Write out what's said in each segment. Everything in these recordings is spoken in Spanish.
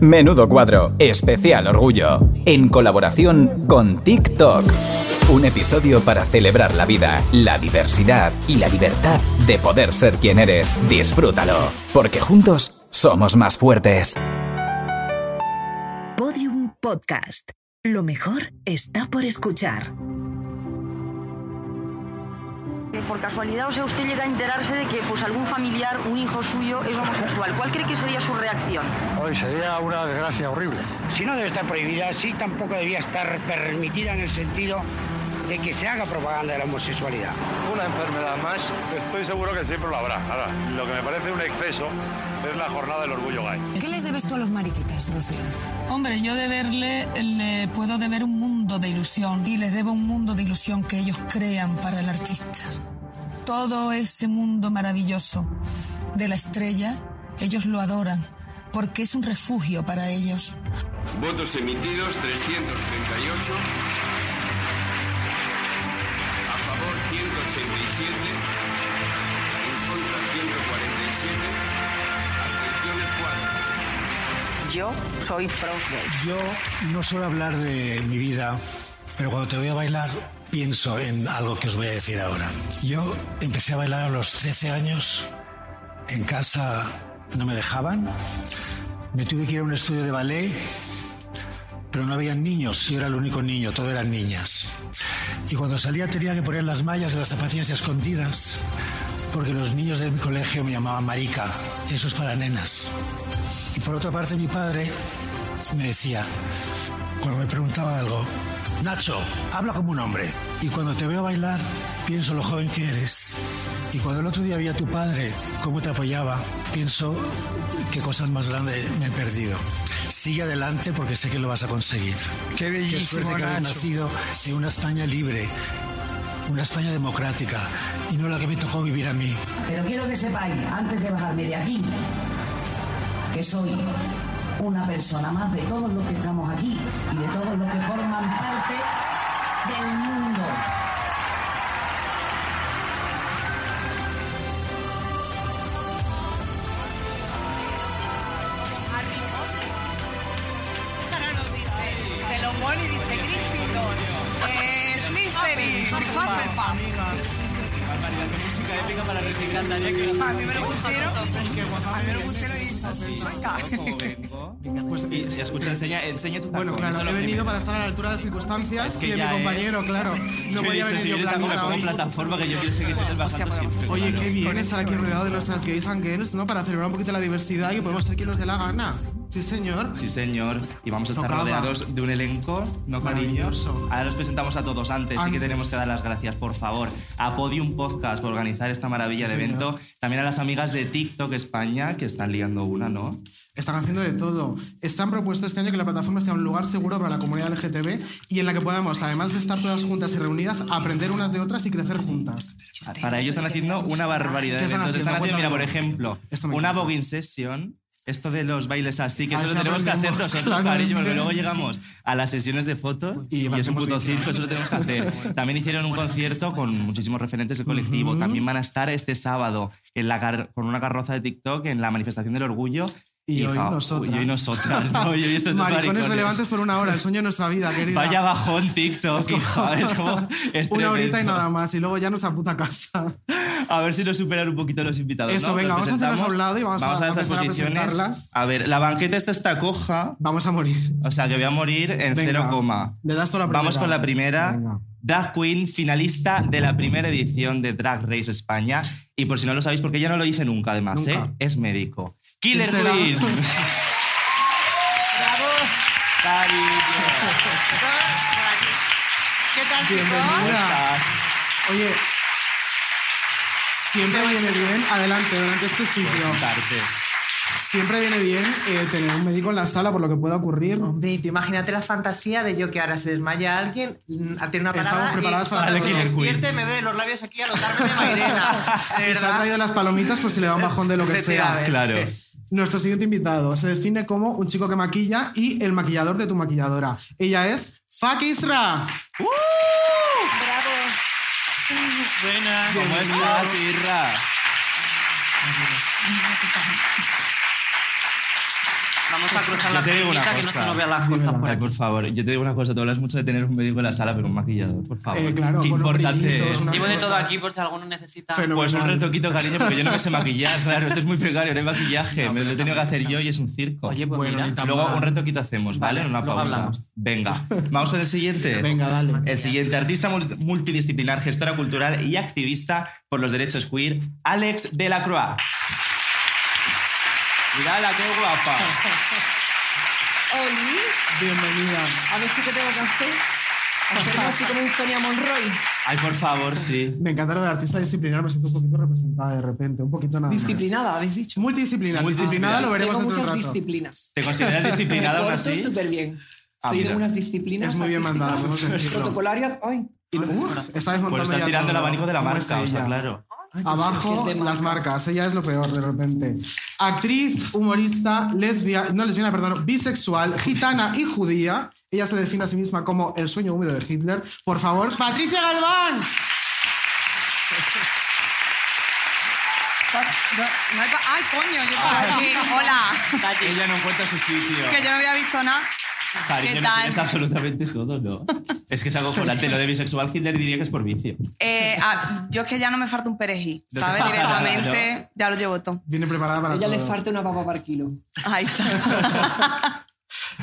Menudo cuadro, especial orgullo, en colaboración con TikTok. Un episodio para celebrar la vida, la diversidad y la libertad de poder ser quien eres. Disfrútalo, porque juntos somos más fuertes. Podium Podcast. Lo mejor está por escuchar. Por casualidad, o sea, usted llega a enterarse de que pues algún familiar, un hijo suyo, es homosexual. ¿Cuál cree que sería su reacción? Hoy sería una desgracia horrible. Si no debe estar prohibida, sí tampoco debía estar permitida en el sentido de que se haga propaganda de la homosexualidad. Una enfermedad más, estoy seguro que siempre lo habrá. Ahora, lo que me parece un exceso es la jornada del orgullo gay. ¿Qué les debes tú a los mariquitas, Lucía? Hombre, yo deberle, le puedo deber un mundo de ilusión y les debo un mundo de ilusión que ellos crean para el artista. Todo ese mundo maravilloso de la estrella, ellos lo adoran porque es un refugio para ellos. Votos emitidos 338. A favor 187. En contra 147. Abstenciones 4. Yo soy pro Yo no suelo hablar de mi vida, pero cuando te voy a bailar pienso en algo que os voy a decir ahora. Yo empecé a bailar a los 13 años. En casa no me dejaban. Me tuve que ir a un estudio de ballet, pero no había niños. Yo era el único niño, todo eran niñas. Y cuando salía tenía que poner las mallas de las zapatillas escondidas, porque los niños de mi colegio me llamaban marica. Eso es para nenas. Y por otra parte mi padre me decía, cuando me preguntaba algo, Nacho, habla como un hombre. Y cuando te veo bailar, pienso lo joven que eres. Y cuando el otro día vi a tu padre, cómo te apoyaba, pienso qué cosas más grandes me he perdido. Sigue adelante porque sé que lo vas a conseguir. Qué bellísimo, Qué suerte que nacido en una España libre, una España democrática y no la que me tocó vivir a mí. Pero quiero que sepáis, antes de bajarme de aquí, que soy una persona más de todos los que estamos aquí y de todos los que forman parte del mundo. De los Bonnie dice Gryffindor. Eh, Slytherin. Hufflepuff. música épica para que A mí me lo pusieron. A mí me lo pusieron Pues y, y escucha, enseña, enseña tu Bueno, claro, he venido primero. para estar a la altura de las circunstancias Es que y de mi compañero, es. claro. No podía dicho, venir si yo hoy. plataforma que yo quiero seguir siendo el bastante siempre. Oye, qué bien estar aquí rodeado de nuestras gays and girls, ¿no? Para celebrar un poquito la diversidad y que podemos ser quien nos dé la gana. Sí, señor. Sí, señor. Y vamos a estar Tocaba. rodeados de un elenco, ¿no, cariño? Ahora los presentamos a todos antes. Sí que tenemos que dar las gracias, por favor, a Podium Podcast por organizar esta maravilla Sí, de señor. evento. También a las amigas de TikTok España, que están liando una, ¿no? Están haciendo de todo. Están propuesto este año que la plataforma sea un lugar seguro para la comunidad LGTB y en la que podamos, además de estar todas juntas y reunidas, aprender unas de otras y crecer juntas. Para ello están haciendo una barbaridad ¿Qué de están eventos. Están haciendo? mira, por ejemplo, una voguing session. Esto de los bailes así, que Ah, eso lo tenemos que hacer nosotros, claro, cariño, porque que- luego llegamos a las sesiones de fotos y, es un puto circo, eso lo tenemos que hacer. También hicieron un concierto con muchísimos referentes del colectivo. También van a estar este sábado en la con una carroza de TikTok en la manifestación del orgullo. Y hoy nosotras. Y hoy nosotras. ¿no? Y hoy estos Maricones maricones. relevantes por una hora, el sueño de nuestra vida, querida. Vaya bajón TikTok, hija. Es como. es Una horita y nada más, y luego ya nuestra puta casa. A ver si nos superan un poquito los invitados. Eso, ¿no? venga, vamos a hacernos a un lado y vamos a- ver a empezar a posiciones. presentarlas. A ver, la banqueta esta está coja. Vamos a morir. O sea, que voy a morir en Venga, cero coma. le das tú la primera. Vamos con la primera. Venga. Drag Queen, finalista de la primera edición de Drag Race España. Y por si no lo sabéis, porque ella no lo dice nunca, además, Nunca. ¿eh? Es médico. Killer. Queen. Bravo. ¿Qué tal, chicos? Bienvenida. Oye, siempre viene bien, adelante, durante este sitio. Siempre viene bien eh, tener un médico en la sala por lo que pueda ocurrir. Hombre, imagínate la fantasía de yo que ahora se desmaya alguien, mm, tiene una Estamos parada preparadas y para cuando despierte me ve los labios aquí a los de Mairena. De Y se ha traído las palomitas por si le da un bajón de lo que sea. Claro. Nuestro siguiente invitado se define como un chico que maquilla y el maquillador de tu maquilladora. Ella es Fakisra. Bravo. Buenas. ¿Cómo estás, Irra? Vamos a cruzar Yo la primita que no se nos vean las cosas por aquí. por favor, yo te digo una cosa. Tú hablas mucho de tener un médico en la sala, pero un maquillador, por favor. Eh, claro, Qué importante es. Llevo de todo aquí por si alguno necesita. Pues un retoquito, cariño, porque yo no me sé maquillar, claro. Esto es muy precario, no hay maquillaje. me lo he tenido que hacer yo y es un circo. Oye, pues Bueno, mira. Luego un retoquito hacemos, ¿vale? En una pausa. hablamos. Venga, vamos con el siguiente. Venga, dale. El siguiente, artista mul- multidisciplinar, gestora cultural y activista por los derechos queer, Alex de la Croix. Mírala, qué guapa. Oli, Bienvenida. a ver si qué tengo que hacer. Hacerlo así como un Sonia Monroy. Ay, por favor, sí. Me encanta lo de artista disciplinar, me siento un poquito representada de repente, un poquito nada más. Disciplinada, habéis dicho. Multidisciplinar. Disciplinada lo veremos Tengo muchas disciplinas. ¿Te consideras disciplinada aún Corto así? súper bien. Ah, mira. unas disciplinas. Es muy bien mandada, podemos decirlo. Protocolarias. Ay, Y, uh, está desmontando Pues estás tirando el abanico de la ¿Cómo marca, o sea, ella? Claro. Abajo, Es que es de las marca. marcas. Ella es lo peor, de repente. Actriz, humorista, lesbiana, no lesbiana, perdón, bisexual, gitana y judía. Ella se define a sí misma como el sueño húmedo de Hitler. Por favor, Patricia Galván. ¡Ay, coño! Yo aquí. Hola. Ella no encuentra su sitio. Que yo no había visto nada. Cariño, ¿Qué no tienes absolutamente todo, ¿no? Es que es algo volante. Lo de bisexual Hitler diría que es por vicio. Eh, ah, yo es que ya no me falta un perejil, No ¿sabes? Directamente ya lo llevo todo. Viene preparada para a ella le todo. falta una papa por kilo. Ahí está.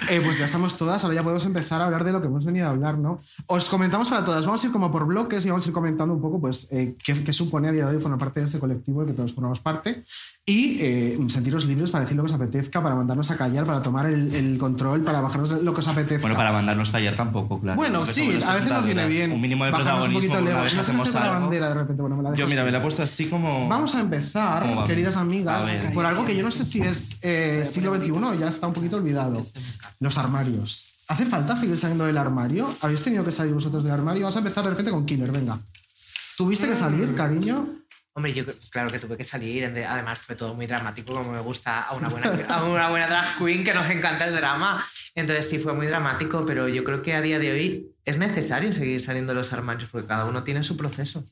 Eh, pues ya estamos todas, ahora ya podemos empezar a hablar de lo que hemos venido a hablar, ¿no? Os comentamos para todas, vamos a ir como por bloques y vamos a ir comentando un poco, pues, eh, qué, qué supone a día de hoy formar parte de este colectivo del que todos formamos parte y eh, sentiros libres para decir lo que os apetezca, para mandarnos a callar, para tomar el, el control, para bajarnos lo que os apetezca. Bueno, para mandarnos callar tampoco, claro. Bueno, Porque sí, a veces nos viene bien. Un mínimo de bajarnos un protagonismo poquito No la algo. bandera de repente, bueno, me la dejo Yo, mira, así. me la he puesto así como... Vamos a empezar, ¿Cómo vamos? queridas amigas, A ver. por algo que yo no sé si es eh, siglo XXI o ya está un poquito olvidado. Los armarios. ¿Hace falta seguir saliendo del armario? ¿Habéis tenido que salir vosotros del armario? Vamos a empezar de repente con Killer, venga. ¿Tuviste que salir, cariño? Hombre, yo claro que tuve que salir. Además, fue todo muy dramático, como me gusta a una buena, a una buena drag queen que nos encanta el drama. Entonces, sí, fue muy dramático, pero yo creo que a día de hoy es necesario seguir saliendo de los armarios porque cada uno tiene su proceso.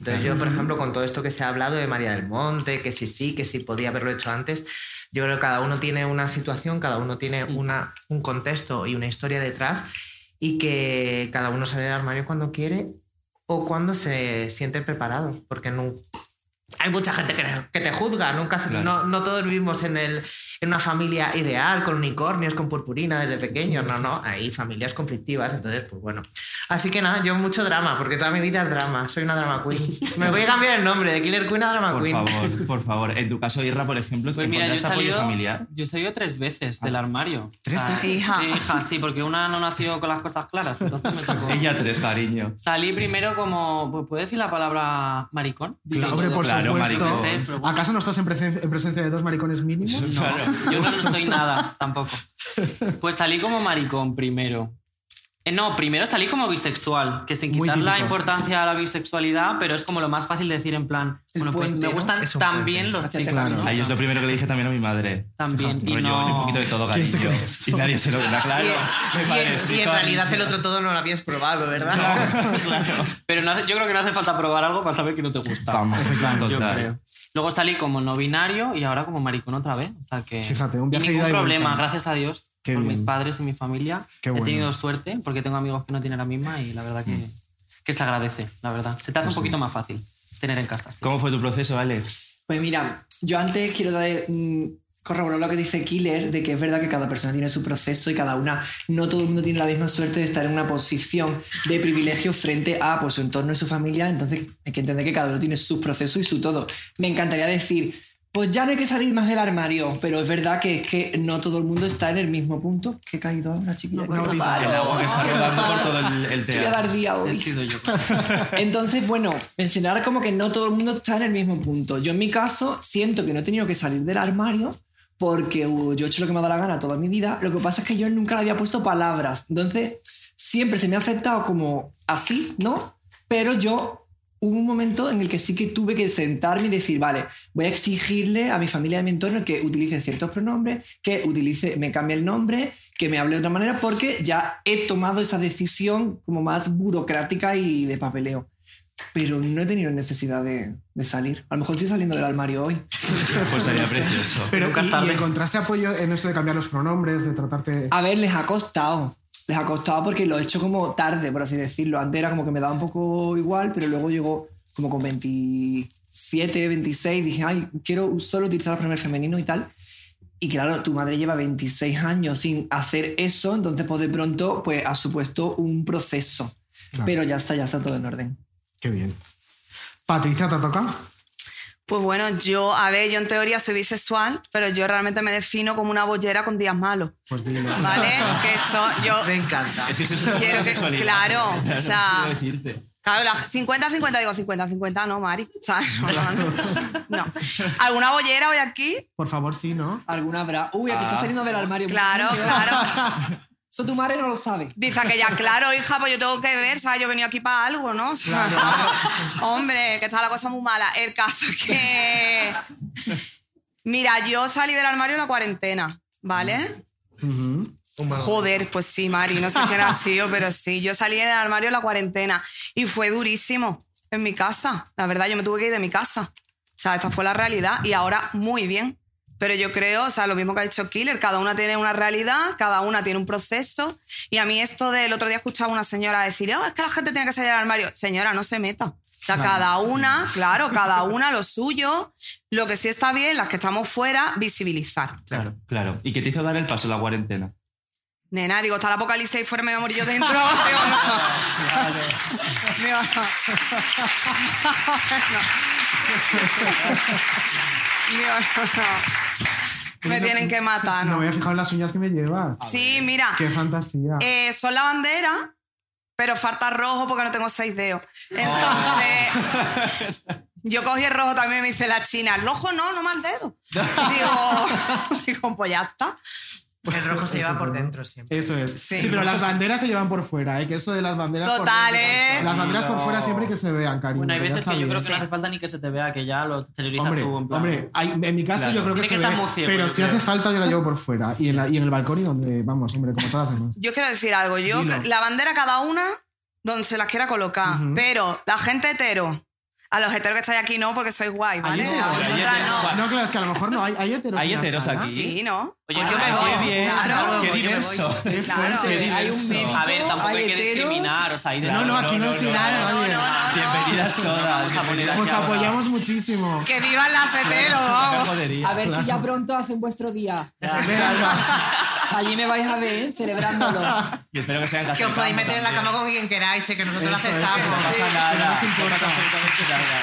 Entonces, yo, por ejemplo, con todo esto que se ha hablado de María del Monte, que sí, sí, que sí podía haberlo hecho antes, yo creo que cada uno tiene una situación, cada uno tiene una, un contexto y una historia detrás y que cada uno sale del armario cuando quiere o cuando se siente preparado, porque no, hay mucha gente que, que te juzga, nunca Claro. no, no todos vivimos en, el, en una familia ideal, con unicornios, con purpurina desde pequeños, no, no, hay familias conflictivas, entonces, pues bueno. Así que nada, yo mucho drama, porque toda mi vida es drama, soy una drama queen. Me voy a cambiar el nombre de Killer Queen a Drama Por Queen. favor, por favor. En tu caso, Irra, por ejemplo, ¿te Pues mira, yo he, encontraste apoyo salido, familiar? yo he salido tres veces del armario. ¿Tres Ah, veces? Hija. Sí, hija, sí, porque una no nació con las cosas claras, entonces me tocó. Ella tres, cariño. Salí primero como, pues, ¿puedo decir la palabra maricón? Claro, hombre, por Claro, supuesto. maricón. Este. ¿Acaso no estás en, presen- en presencia de dos maricones mínimos? No, Claro. yo no soy nada tampoco. Pues salí como maricón primero. Eh, no, primero salí como bisexual, que sin Muy quitar la típico. importancia a la bisexualidad, pero es como lo más fácil de decir en plan, El bueno, pues puente, me ¿no? gustan Es un también puente. los Hacia chicos. claro. ¿no? Ahí es lo primero que le dije también a mi madre. También, y Rollo, no- un poquito de todo, ¿Quién se cariño. cree eso? Y nadie se lo da claro. Y, en realidad el otro todo no lo habías probado, ¿verdad? claro. Pero no hace- yo creo que no hace falta probar algo para saber que no te gusta. Vamos, yo total. creo. Luego salí como no binario y ahora como maricón otra vez. O sea que. Fíjate, un y viaje ningún problema, vuelta. gracias a Dios, Qué por mis padres y mi familia. Qué He bueno. tenido suerte porque tengo amigos que no tienen la misma y la verdad que, que se agradece, la verdad. Se te hace un poquito más fácil tener en casa. sí. ¿Cómo fue tu proceso, Alex? Pues mira, yo antes quiero dar, corroborar lo que dice Killer, de que es verdad que cada persona tiene su proceso y cada una, no todo el mundo tiene la misma suerte de estar en una posición de privilegio frente a pues, su entorno y su familia, entonces hay que entender que cada uno tiene su proceso y su todo. Me encantaría decir, pues ya no hay que salir más del armario, pero es verdad que es que no todo el mundo está en el mismo punto. Que he caído ahora, chiquilla. No. El agua que está rodando por todo el, el Voy a teatro. dar día hoy. Entonces, bueno, mencionar como que no todo el mundo está en el mismo punto. Yo en mi caso siento que no he tenido que salir del armario porque uh, yo he hecho lo que me dado la gana toda mi vida. Lo que pasa es que yo nunca le había puesto palabras. Entonces, siempre se me ha aceptado como así, ¿no? Pero yo hubo un momento en el que sí que tuve que sentarme y decir, vale, voy a exigirle a mi familia de mi entorno que utilice ciertos pronombres, que utilice, me cambie el nombre, que me hable de otra manera, porque ya he tomado esa decisión como más burocrática y de papeleo. Pero no he tenido necesidad de, de salir. A lo mejor estoy saliendo del armario hoy. Pues sería precioso. Pero Nunca y, tarde. y encontraste apoyo en eso de cambiar los pronombres, de tratarte. A ver, les ha costado. Les ha costado porque lo he hecho como tarde, por así decirlo. Antes era como que me daba un poco igual, pero luego llegó como con 27, 26. Dije, ay, quiero solo utilizar los pronombres femeninos y tal. Y claro, tu madre lleva 26 años sin hacer eso, entonces pues de pronto pues ha supuesto un proceso. Claro. Pero ya está, ya está todo en orden. Qué bien. Patricia, ¿te toca? Pues bueno, yo, a ver, yo en teoría soy bisexual, pero yo realmente me defino como una bollera con días malos. Pues dile. ¿Vale? Que esto, yo. Me encanta. Es que eso es Quiero que- claro, o sea-. Claro, la 50-50, digo 50-50, no, Mari. O sea, no, no, no. No. ¿Alguna bollera hoy aquí? Por favor, sí, ¿no? ¿Alguna habrá? Uy, aquí está Ah. saliendo del armario. Claro, claro. Eso tu madre no lo sabe. Dice que ya, claro, hija, pues yo tengo que ver, ¿sabes? Yo he venido aquí para algo, ¿no? O sea, Hombre, que está la cosa muy mala. El caso es que. Mira, yo salí del armario en la cuarentena, ¿vale? Joder, pues sí, Mari, no sé qué era sido, pero sí, yo salí del armario en la cuarentena y fue durísimo en mi casa. La verdad, yo me tuve que ir de mi casa. O sea, esta fue la realidad y ahora muy bien. Pero yo creo, o sea, lo mismo que ha dicho Killer, cada una tiene una realidad, cada una tiene un proceso. Y a mí esto del otro día escuchaba una señora decir, oh, es que la gente tiene que salir del armario. Señora, no se meta. O sea, Claro. cada una, claro, cada una lo suyo. Lo que sí está bien, las que estamos fuera, visibilizar. Claro, claro. ¿Y qué te hizo dar el paso la cuarentena? Nena, digo, está el apocalipsis ahí fuera, me voy a morir yo dentro. Digo, no. Digo, no. Digo, no. Me tienen que matar, No ¿no? me había fijado en las uñas que me llevas. Sí, mira. Qué fantasía. Eh, son la bandera, pero falta rojo porque no tengo seis dedos. Entonces, yo cogí el rojo también y me dice la china, el rojo no, no más dedo. Digo, digo, pues ya está. El rojo se lleva por dentro siempre. Eso es. Sí. Sí, pero las banderas se llevan por fuera, ¿eh? Que eso de las banderas. por Total, dentro- ¿eh? Las banderas por fuera siempre que se vean, cariño. Bueno, hay veces que yo creo que no hace falta ni que se te vea, que ya lo exteriorizas Hombre, tú en plan. hombre, hay- en mi caso Claro. yo creo que Tiene se que estar ve, muy ciego, pero si creo. hace falta yo la llevo por fuera y en, la- y en el balcón y donde vamos, hombre, como todas las demás. Yo quiero decir algo, yo, Dilo. la bandera cada una donde se las quiera colocar, pero la gente hetero, a los heteros que estáis aquí no, porque sois guay, ¿vale? Hay A vosotras no. No, claro, es que a lo mejor no, hay, hay heteros. ¿Hay en la heteros sala. aquí? Sí, ¿no? Oye, yo me voy. Qué bien, Claro. qué diverso. Qué Claro. fuerte. Hay un médico, A ver, tampoco hay, hay que heteros. discriminar, o sea, hay de No, no, aquí no es Claro, no, no, no. Bienvenidas todas. bienvenidas Os ya. apoyamos muchísimo. Que vivan las heteros, Qué vamos. jodería. A ver si ya pronto hacen vuestro día. Allí me vais a ver celebrándolo. Y espero que sean Que os podéis meter en la cama con quien queráis, que nosotros lo aceptamos. No pasa nada. no nos no importa. pasa absolutamente nada.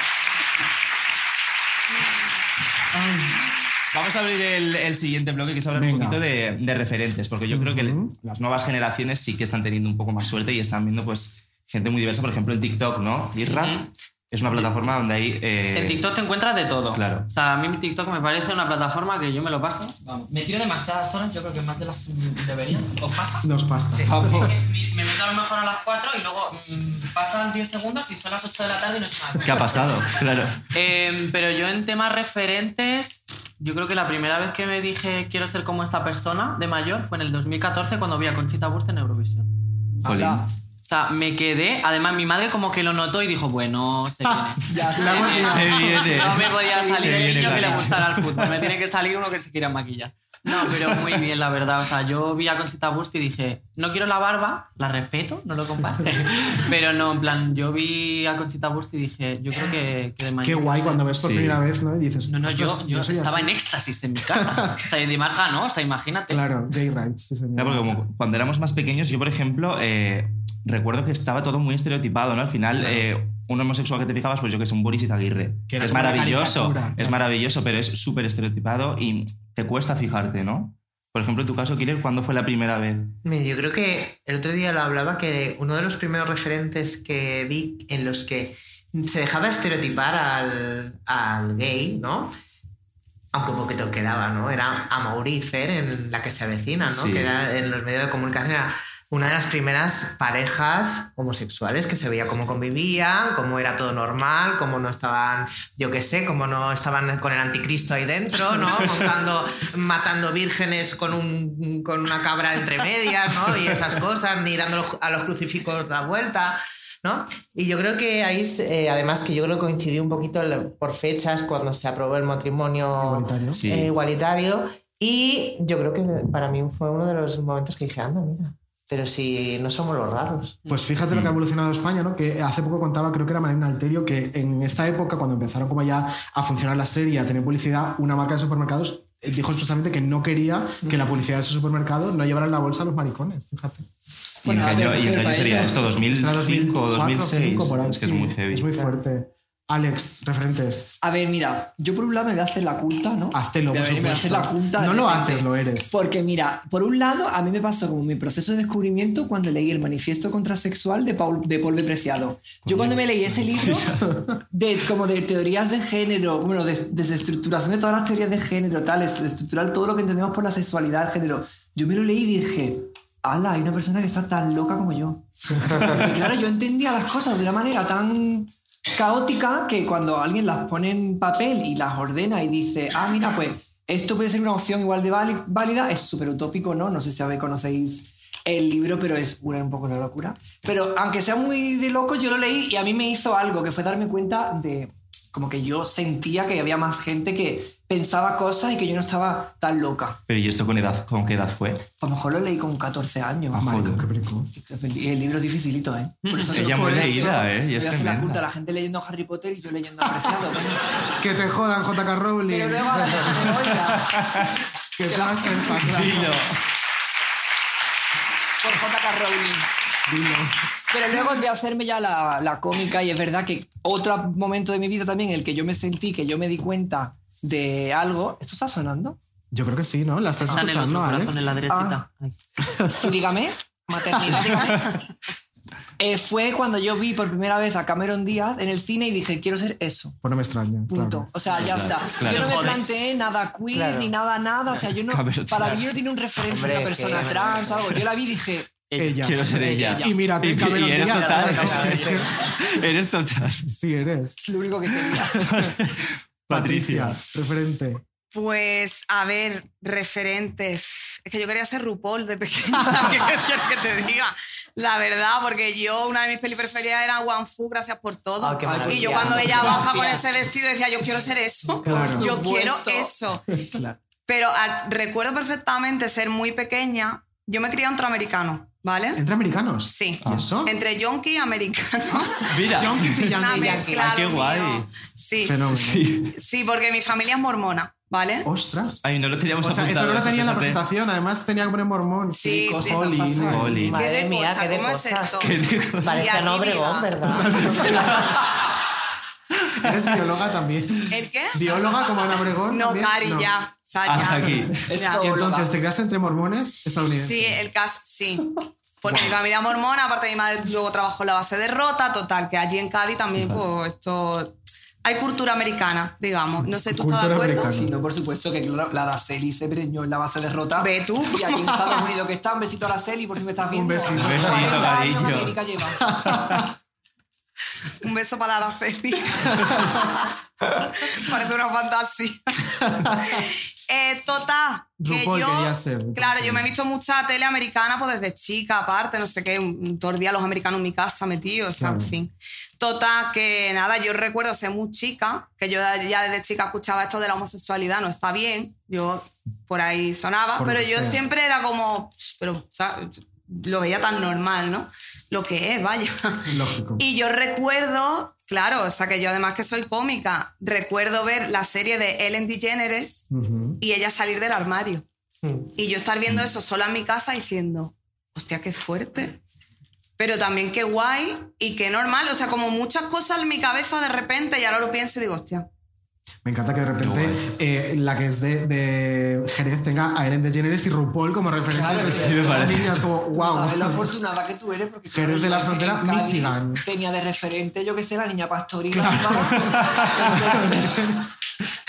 Vamos a abrir el, el siguiente bloque, que es hablar un poquito de, de referentes, porque yo creo que las nuevas generaciones sí que están teniendo un poco más suerte y están viendo pues gente muy diversa, por ejemplo en TikTok, ¿no? Irra Ujú. Es una plataforma donde hay... eh, En TikTok te encuentras de todo. Claro. O sea, a mí mi TikTok me parece una plataforma que yo me lo paso. Vamos, me tiro demasiadas horas, yo creo que más de las que debería. ¿Os pasa? Nos pasa. Que Me me meto a lo mejor a las 4 y luego mm, pasan 10 segundos y son las 8 de la tarde y no sé nada. ¿Qué ha pasado? Claro. Eh, pero yo en temas referentes, yo creo que la primera vez que me dije quiero ser como esta persona de mayor fue en el 2014 cuando vi a Conchita Wurst en Eurovisión. Jolín. O sea, me quedé. Además, mi madre como que lo notó y dijo, bueno, se viene. Ya. Se viene. No me podía salir el niño que le gustara el fútbol. Me tiene que salir uno que se quiera maquillar. No, pero muy bien, la verdad. O sea, yo vi a Conchita Wurst y dije, no quiero la barba, la respeto, no lo comparte. Pero no, en plan, yo vi a Conchita Wurst y dije, yo creo que, que de mayor. Qué guay cuando ves por Sí. primera vez, ¿no? Y dices. No, no, yo, "Ostras, yo estaba así". en éxtasis en mi casa. O sea, y además ganó, o sea, imagínate. Claro, gay rights, sí, señor. Claro, porque como cuando éramos más pequeños, yo, por ejemplo, eh, recuerdo que estaba todo muy estereotipado, ¿no? Al final, eh, un homosexual que te fijabas, pues yo que sé, un Boris Izaguirre. Que es maravilloso, es claro. maravilloso, pero es súper estereotipado y te cuesta fijarte, ¿no? Por ejemplo, en tu caso, Killer, ¿cuándo fue la primera vez? Mira, Yo creo que el otro día lo hablaba que uno de los primeros referentes que vi en los que se dejaba estereotipar al, al gay, ¿no? Aunque un poquito quedaba, ¿no? Era Amaury Fer en La que se avecina, ¿no? Sí. Que era en los medios de comunicación era una de las primeras parejas homosexuales que se veía cómo convivían, cómo era todo normal, cómo no estaban, yo qué sé, cómo no estaban con el anticristo ahí dentro, ¿no? Montando, matando vírgenes con, un, con una cabra entre medias, ¿no? Y esas cosas, ni dando a los crucifijos la vuelta. ¿no? Y yo creo que ahí, eh, además que yo creo que coincidió un poquito el- por fechas cuando se aprobó el matrimonio Igualitario. Sí. eh, igualitario y yo creo que para mí fue uno de los momentos que dije, anda, mira, pero si no somos los raros. Pues fíjate lo que ha evolucionado España, ¿no? Que hace poco contaba, creo que era Marina Alterio, que en esta época, cuando empezaron como ya a funcionar la serie, a tener publicidad, una marca de supermercados eh, dijo expresamente que no quería que la publicidad de ese supermercado no llevara en la bolsa a los maricones, fíjate. ¿Y en qué año, y en qué año sería esto? Será ¿2005 o 2004, 2006? 2005 por ahí, Es que es sí, muy heavy. Es muy fuerte. Alex, referentes. A ver, mira, yo por un lado me voy a hacer la culta, ¿no? Háztelo, Me por voy a hacer supuesto. la culta. de No lo haces, lo eres. Porque mira, por un lado, a mí me pasó como mi proceso de descubrimiento cuando leí el manifiesto contrasexual de Paul, de Paul B. Preciado. Yo cuando me leí ese libro, de, como de teorías de género, bueno, de desestructuración de todas las teorías de género, tales, de estructurar todo lo que entendemos por la sexualidad, el género, yo me lo leí y dije, ala, hay una persona que está tan loca como yo. Porque claro, yo entendía las cosas de una manera tan caótica que cuando alguien las pone en papel y las ordena y dice, ah, mira, pues esto puede ser una opción igual de váli- válida, es súper utópico, ¿no? No sé si sabéis, conocéis el libro, pero es una, un poco una locura. Pero aunque sea muy de loco, yo lo leí y a mí me hizo algo, que fue darme cuenta de como que yo sentía que había más gente que pensaba cosas y que yo no estaba tan loca. Pero ¿y esto con edad? ¿Con qué edad fue? A lo mejor lo leí con 14 años. Ah, joder. Y el libro es dificilito, ¿eh? Por eso Ella muy leída, ¿eh? Y voy es a hacer la culta, la gente leyendo Harry Potter y yo leyendo Apreciado. Que te jodan, JK Rowling. Pero luego a la gente que el pasado. Por J.K. Rowling. Pero luego voy a hacerme ya la, la cómica y es verdad que otro momento de mi vida también en el que yo me sentí, que yo me di cuenta de algo. ¿Esto está sonando? Yo creo que sí, ¿no? La estás Está en el escuchando, otro en la derechita. Sí, dígame, maternidad, dígame. Eh, fue cuando yo vi por primera vez a Cameron Díaz en el cine y dije, quiero ser eso. Pues no me extraña. Punto. claro. O sea, ya Claro, está. claro. Yo no me planteé nada queer Claro. ni nada, nada. O sea, yo no. Cameron Para mí no tiene un referente Hombre, de una persona que- trans o algo. Yo la vi y dije. Ella. Quiero ser ella. Y mírate, Y- Cameron y eres Díaz. total. Eres total. Sí, eres. Es lo único que quería. Patricia, referente. Pues, a ver, referentes. Es que yo quería ser RuPaul de pequeña. ¿Qué quieres que te diga? La verdad, porque yo, una de mis pelis preferidas era One Fu, gracias por todo. Maravilla. y yo cuando ella baja con Gracias. ese vestido decía, yo quiero ser eso. Claro. Yo quiero eso. Pero ah, recuerdo perfectamente ser muy pequeña. Yo me crié entre americanos, ¿vale? ¿Entre americanos? Sí. ¿Y eso? Entre yonki y americano. Mira. Yonkis y yankees. Ay, qué mío. guay. Sí. Fenómeno. Sí. Sí, porque mi familia es mormona, ¿vale? Ostras. Ay, no lo teníamos O sea, eso no lo tenía en la presentación. Además, tenía que poner mormón. Sí, sí, Oli, pasa Oli. ¿Qué Madre de mía, cosa? qué de ¿Cómo es? Qué de. Parece Obregón. ¿verdad? Eres bióloga también. ¿El qué? ¿Bióloga como Ana Obregón? No? Cari, ya. O sea, ya. Hasta aquí. Ya. Y entonces, ¿te quedaste entre mormones estadounidenses? Sí, el caso, sí. Porque mi familia mormona, aparte mi madre luego trabajó en la base de Rota, total, que allí en Cádiz también, pues, esto... Hay cultura americana, digamos. No sé, ¿tú estás de acuerdo? americana. Sí, no, por supuesto que claro, la Araceli se preñó en la base de rota. Ve tú. Y aquí en Estados Unidos que está, un besito a Araceli por si me estás viendo. besito. Un besito, 40 años cariño. América lleva. Un beso para la Araceli. Parece una fantasía. Eh, total, que yo... ser. Claro, yo me he visto mucha tele americana pues desde chica, aparte, no sé qué, un- todo el día los americanos en mi casa metidos, o sea, en fin. Total, que nada, yo recuerdo ser muy chica, que yo ya desde chica escuchaba esto de la homosexualidad, no está bien, yo por ahí sonaba, Por pero yo sea. siempre era como, pero, ¿sabes? Lo veía tan normal, ¿no? Lo que es, vaya. Lógico. Y yo recuerdo, claro, o sea que yo además que soy cómica, recuerdo ver la serie de Ellen DeGeneres y ella salir del armario. Y yo estar viendo eso sola en mi casa diciendo, hostia, qué fuerte. Pero también qué guay y qué normal. O sea, como muchas cosas en mi cabeza de repente y ahora lo pienso y digo, hostia. Me encanta que de repente eh, la que es de, de Jerez tenga a Ellen DeGeneres y RuPaul como referencia Claro, de sí, niñas como wow. ¿Sabes lo afortunada que tú eres? Porque Que eres de la frontera Michigan. Tenía de referente, yo que sé, la niña pastorila.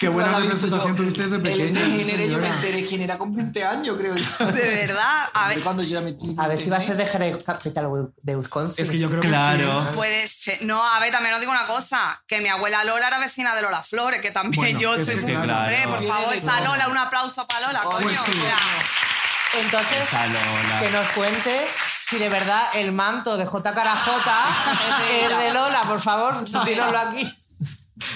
Qué buena representación tuviste desde El pequeña. sí, género yo me enteré quién era con 20 años, creo yo. De verdad. A ver, Cuando yo la metí. A ver si va a ser de Jerez Capital de Wisconsin. Es que yo creo Claro. que sí. puede ser. No, a ver, también os digo una cosa: que mi abuela Lola era vecina de Lola Flores, que también Bueno, yo soy. sí, Hombre, claro. por favor, esa Lola, un aplauso para Lola, coño. Pues sí. o sea, Entonces, Lola. que nos cuente si de verdad el manto de J. Carajota es de Lola, por favor, tíralo aquí.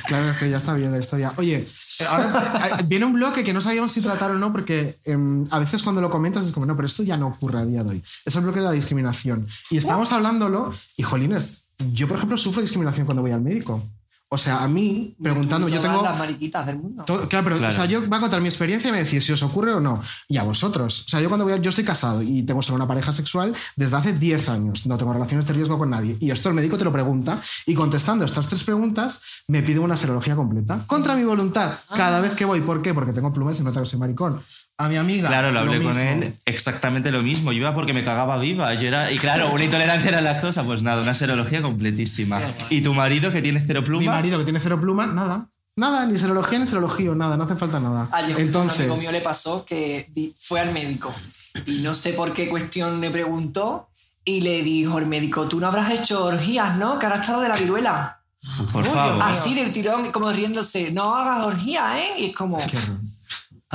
Claro, este ya está bien la historia. Oye, eh, eh, viene un bloque que no sabíamos si tratar o no, porque em, a veces cuando lo comentas es como, no, pero esto ya no ocurre a día de hoy. Es el bloque de la discriminación. Y estábamos hablándolo, y jolines, yo por ejemplo sufro discriminación cuando voy al médico. O sea, a mí, preguntando, yo todas tengo... las mariquitas del mundo. Todo- claro, pero Claro. O sea, yo voy a contar mi experiencia y me decís si os ocurre o no. Y a vosotros. O sea, yo cuando voy a- yo estoy casado y tengo solo una pareja sexual desde hace 10 años. No tengo relaciones de riesgo con nadie. Y esto el médico te lo pregunta. Y contestando estas tres preguntas, me pide una serología completa. Contra mi voluntad. Cada vez que voy. ¿Por qué? Porque tengo plumas y no tengo que soy maricón. A mi amiga. Claro, lo hablé con mismo. él exactamente lo mismo. Yo iba porque me cagaba viva. Yo era, y claro, una intolerancia a la lactosa, pues nada, una serología completísima. ¿Y tu marido que tiene cero pluma? Mi marido que tiene cero pluma, nada. Nada, ni serología ni serología, nada, no hace falta nada. Ayer Entonces, un amigo mío le pasó que fue al médico y no sé por qué cuestión le preguntó y le dijo el médico, tú no habrás hecho orgías, ¿no? Que ahora está lo de la viruela. Por favor. Así del tirón, como riéndose, no hagas orgías, ¿eh? Y es como...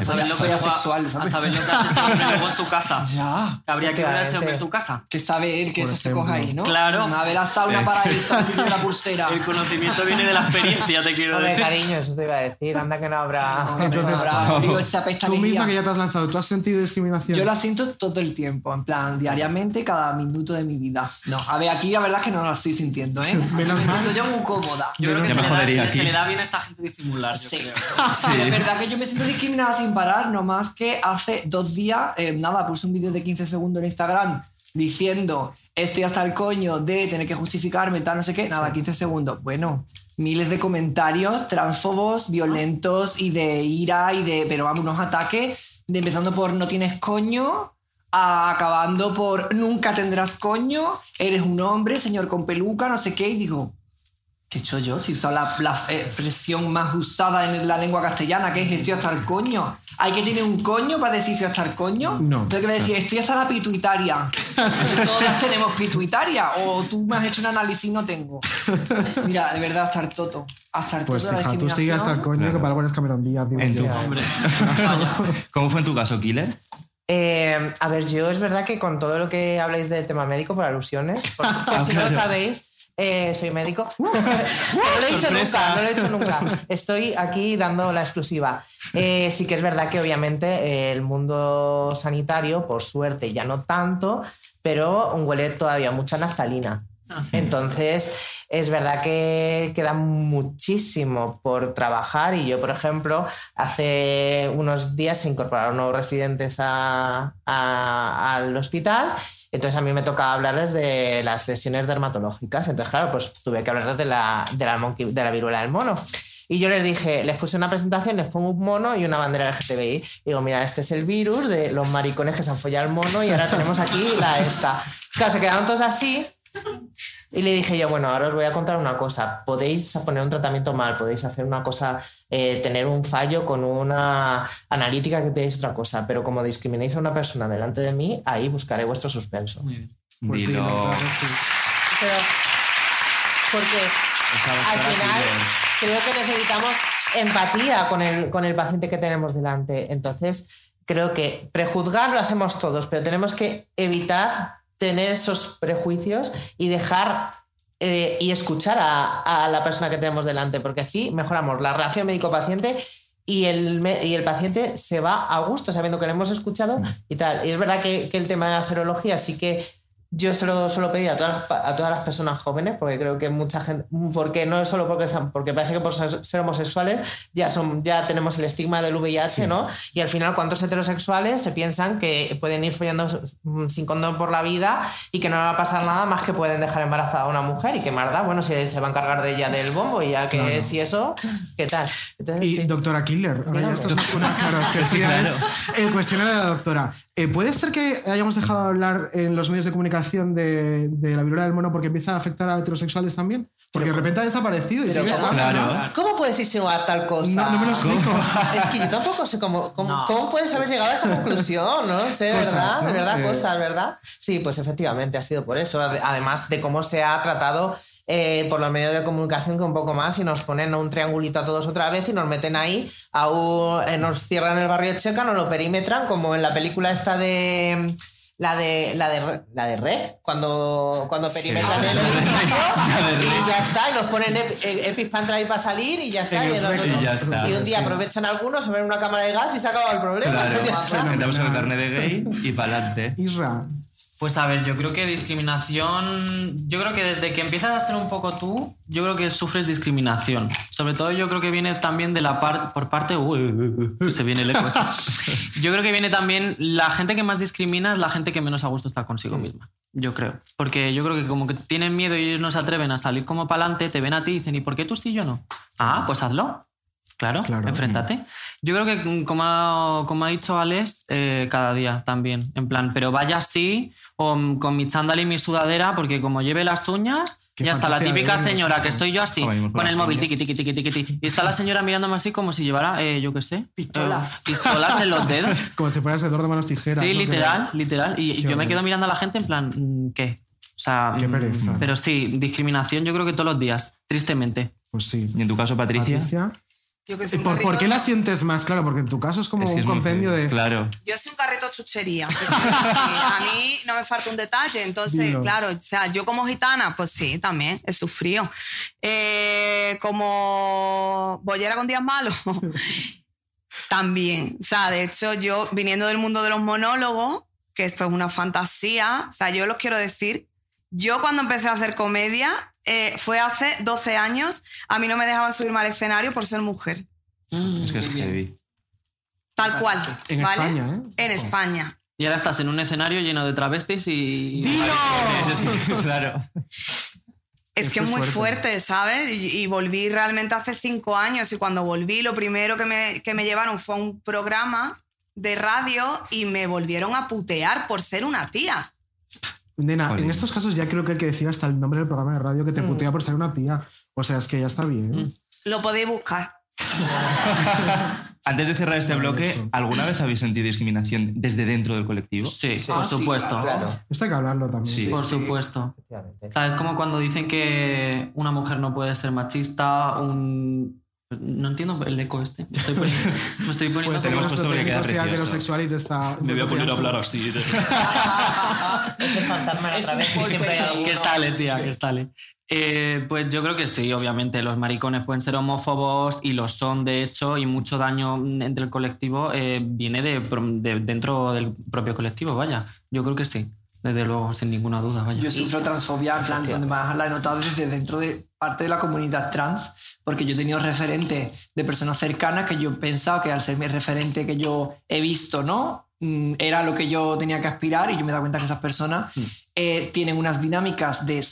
A saber lo que asexual, a ¿sabes? saber lo que hace luego en su casa. Ya. Habría que ver a ese hombre en su casa. Que sabe él que Por eso se coja ahí, ¿no? Claro. A ver la sauna para de la pulsera. El conocimiento viene de la experiencia, te quiero Hombre, decir. cariño, eso te iba a decir. Anda que no habrá. entonces habrá lío, esa apesta tú misma que ya te has lanzado, ¿tú has sentido discriminación? Yo la siento todo el tiempo, en plan, diariamente, cada minuto de mi vida. No, a ver, aquí la verdad es que no la estoy sintiendo, ¿eh? Menos me siento yo muy cómoda. Yo creo que se me le, da, jodería se aquí. le da bien a esta gente disimular, yo Sí. creo. Sí. Es verdad que yo me siento discriminada sin parar, no más que hace dos días, eh, nada, puse un vídeo de 15 segundos en Instagram diciendo estoy hasta el coño de tener que justificarme, tal, no sé qué, nada, 15 segundos. Bueno, miles de comentarios transfobos, violentos y de ira y de, pero vamos, unos ataques, de empezando por no tienes coño, a- acabando por nunca tendrás coño, eres un hombre, señor con peluca, no sé qué, y digo, ¿Qué he hecho yo? Si he usado la, la expresión más usada en la lengua castellana, que es estoy hasta el coño. ¿Hay que tener un coño para decir estoy hasta el coño? No. Tengo que decir, estoy hasta la pituitaria. Todas tenemos pituitaria. O tú me has hecho un análisis y no tengo. Mira, de verdad, hasta el toto. Hasta el Pues toto de la hija, tú sigue hasta el coño que para eres Cameron Díaz. En tu- Hombre, ¿Cómo fue en tu caso, Killer? Eh, a ver, yo es verdad que con todo lo que habláis del tema médico, por alusiones, porque por si no lo claro. sabéis, eh, soy médico. no lo he dicho Sorpresa. nunca, no lo he dicho nunca. Estoy aquí dando la exclusiva. Eh, sí que es verdad que obviamente el mundo sanitario, por suerte, ya no tanto, pero huele todavía mucha naftalina. Entonces, es verdad que queda muchísimo por trabajar y yo, por ejemplo, hace unos días se incorporaron nuevos residentes a- a- al hospital. Entonces a mí me tocaba hablarles de las lesiones dermatológicas. Entonces, claro, pues tuve que hablarles de la, de la, monkey- de la viruela del mono. Y yo les dije, les puse una presentación, les pongo un mono y una bandera LGTBI. Y digo, mira, este es el virus de los maricones que se han follado el mono y ahora tenemos aquí la esta. Claro, se quedaron todos así. Y le dije yo, bueno, ahora os voy a contar una cosa. Podéis poner un tratamiento mal, podéis hacer una cosa, eh, tener un fallo con una analítica que pedís otra cosa, pero como discriminéis a una persona delante de mí, ahí buscaré vuestro suspenso. Pues Dilo. dilo, claro, sí. Pero, porque Esa al final Killer. creo que necesitamos empatía con el, con el paciente que tenemos delante. Entonces, creo que prejuzgar lo hacemos todos, pero tenemos que evitar tener esos prejuicios y dejar eh, y escuchar a, a la persona que tenemos delante, porque así mejoramos la relación médico-paciente y el, y el paciente se va a gusto sabiendo que le hemos escuchado y tal. Y es verdad que, que el tema de la serología sí que yo se lo suelo pedir a todas, las, a todas las personas jóvenes, porque creo que mucha gente, porque no es solo porque, sean- porque parece que por ser, homosexuales ya, son, ya tenemos el estigma del VIH, ¿no? Y al final, ¿cuántos heterosexuales se piensan que pueden ir follando mm, sin condón por la vida y que no va a pasar nada más que pueden dejar embarazada a una mujer y que más da? Bueno, si se va a encargar de ella del bombo y ya que Claro. si eso, ¿qué tal? Entonces, Y sí. doctora Killer, ahora ya esto es una, claro, es que Sí, sí, claro. es el cuestionario de la doctora. Eh, ¿Puede ser que hayamos dejado de hablar en los medios de comunicación de, de la viruela del mono porque empieza a afectar a heterosexuales también? Porque de repente ha desaparecido y Pero sigue ¿cómo? estando, Claro. ¿no? ¿Cómo puedes insinuar tal cosa? No, no me lo explico. Es que yo tampoco sé cómo, cómo, cómo puedes haber llegado a esa conclusión, ¿no? sé, Cosas, ¿verdad? ¿no? De verdad, Eh. cosas, ¿verdad? Sí, pues efectivamente ha sido por eso. Ade- Además de cómo se ha tratado eh, por los medios de comunicación que un poco más y nos ponen un triangulito a todos otra vez y nos meten ahí, a un- eh, nos cierran el barrio checa, nos lo perimetran, como en la película esta de... La de, la de, la de Rec, cuando, cuando Sí. perimetran el edificio y ya está, y nos ponen eh, Epic para salir y ya está. Y, y ya está. y un día Sí. aprovechan algunos, se ven una cámara de gas y se acaba el problema. Claro, Ya está. metemos el carnet de gay y para adelante. Isra. Pues a ver, yo creo que discriminación. Yo creo que desde que empiezas a ser un poco tú, yo creo que sufres discriminación. Sobre todo, yo creo que viene también de la parte. Por parte. Uy, uy, uy, se viene el eco. este. Yo creo que viene también. La gente que más discrimina es la gente que menos a gusto está consigo misma. Yo creo. Porque yo creo que como que tienen miedo y ellos no se atreven a salir como para adelante, te ven a ti y dicen, ¿y por qué tú sí y yo no? Ah, pues hazlo. Claro, enfréntate. Yo creo que, mm, como ha, como ha dicho Alex, eh, cada día también. En plan, pero vaya así, o con mi chándal y mi sudadera, porque como lleve las uñas, Qué ya está la típica vernos, señora que estoy yo así, con el móvil, tiqui, tiqui, tiqui, tiqui, tiqui. Y está la señora mirándome así como si llevara, eh, yo qué sé, Pistolas. eh, pistolas en los dedos. Como si fuera sedor de manos tijeras. Sí, literal, literal. Y Qué yo me quedo mirando a la gente en plan, mm, ¿qué? O sea, Qué mm, pereza. pero sí, discriminación yo creo que todos los días, tristemente. Pues sí. ¿Y en tu caso, Patricia? Patricia. Yo que ¿Y soy un ¿Por, por qué la sientes más? Claro, porque en tu caso es como Es un compendio de. Claro. Yo soy un carrito chuchería. A mí no me falta un detalle. Entonces, Dilo. claro, o sea, yo como gitana, pues sí, también he sufrido. Eh, como bollera con días malos, también. O sea, de hecho, yo viniendo del mundo de los monólogos, que esto es una fantasía, o sea, yo los quiero decir, yo cuando empecé a hacer comedia, eh, fue hace 12 años, a mí no me dejaban subirme al escenario por ser mujer. Es que es heavy. Tal cual. En ¿vale? España, ¿eh? En España. Y ahora estás en un escenario lleno de travestis y... claro. Es que es es muy fuerte. fuerte, ¿sabes? Y, y volví realmente hace cinco años y cuando volví lo primero que me, que me llevaron fue a un programa de radio y me volvieron a putear por ser una tía. Nena, Jolín. en estos casos ya creo que hay que decir hasta el nombre del programa de radio que te Mm. putea por ser una tía. O sea, es que ya está bien. Lo podéis buscar. Antes de cerrar este bloque, ¿alguna vez habéis sentido discriminación desde dentro del colectivo? Sí, por supuesto. Esto hay que hablarlo también. Sí. Por supuesto. ¿Sabes? Como cuando dicen que una mujer no puede ser machista, un... No entiendo el eco este. Me estoy poniendo... Me estoy poniendo Pues tenemos porque queda técnico sea precioso. heterosexual y te está. Me voy a poner a hablar así. Es el fantasma de la travesti, siempre hay. Que estale, tía, que estale. Eh, pues yo creo que sí, obviamente los maricones pueden ser homófobos y lo son de hecho y mucho daño entre el colectivo eh, viene de, dentro del propio colectivo, vaya. Yo creo que sí, desde luego, sin ninguna duda, vaya. Yo sufro transfobia, en plan, donde más la he notado desde dentro de parte de la comunidad trans, porque yo he tenido referentes de personas cercanas que yo pensaba que al ser mi referente que yo he visto, ¿no? Mm, Era lo que yo tenía que aspirar y yo me dado cuenta que esas personas eh, tienen unas dinámicas de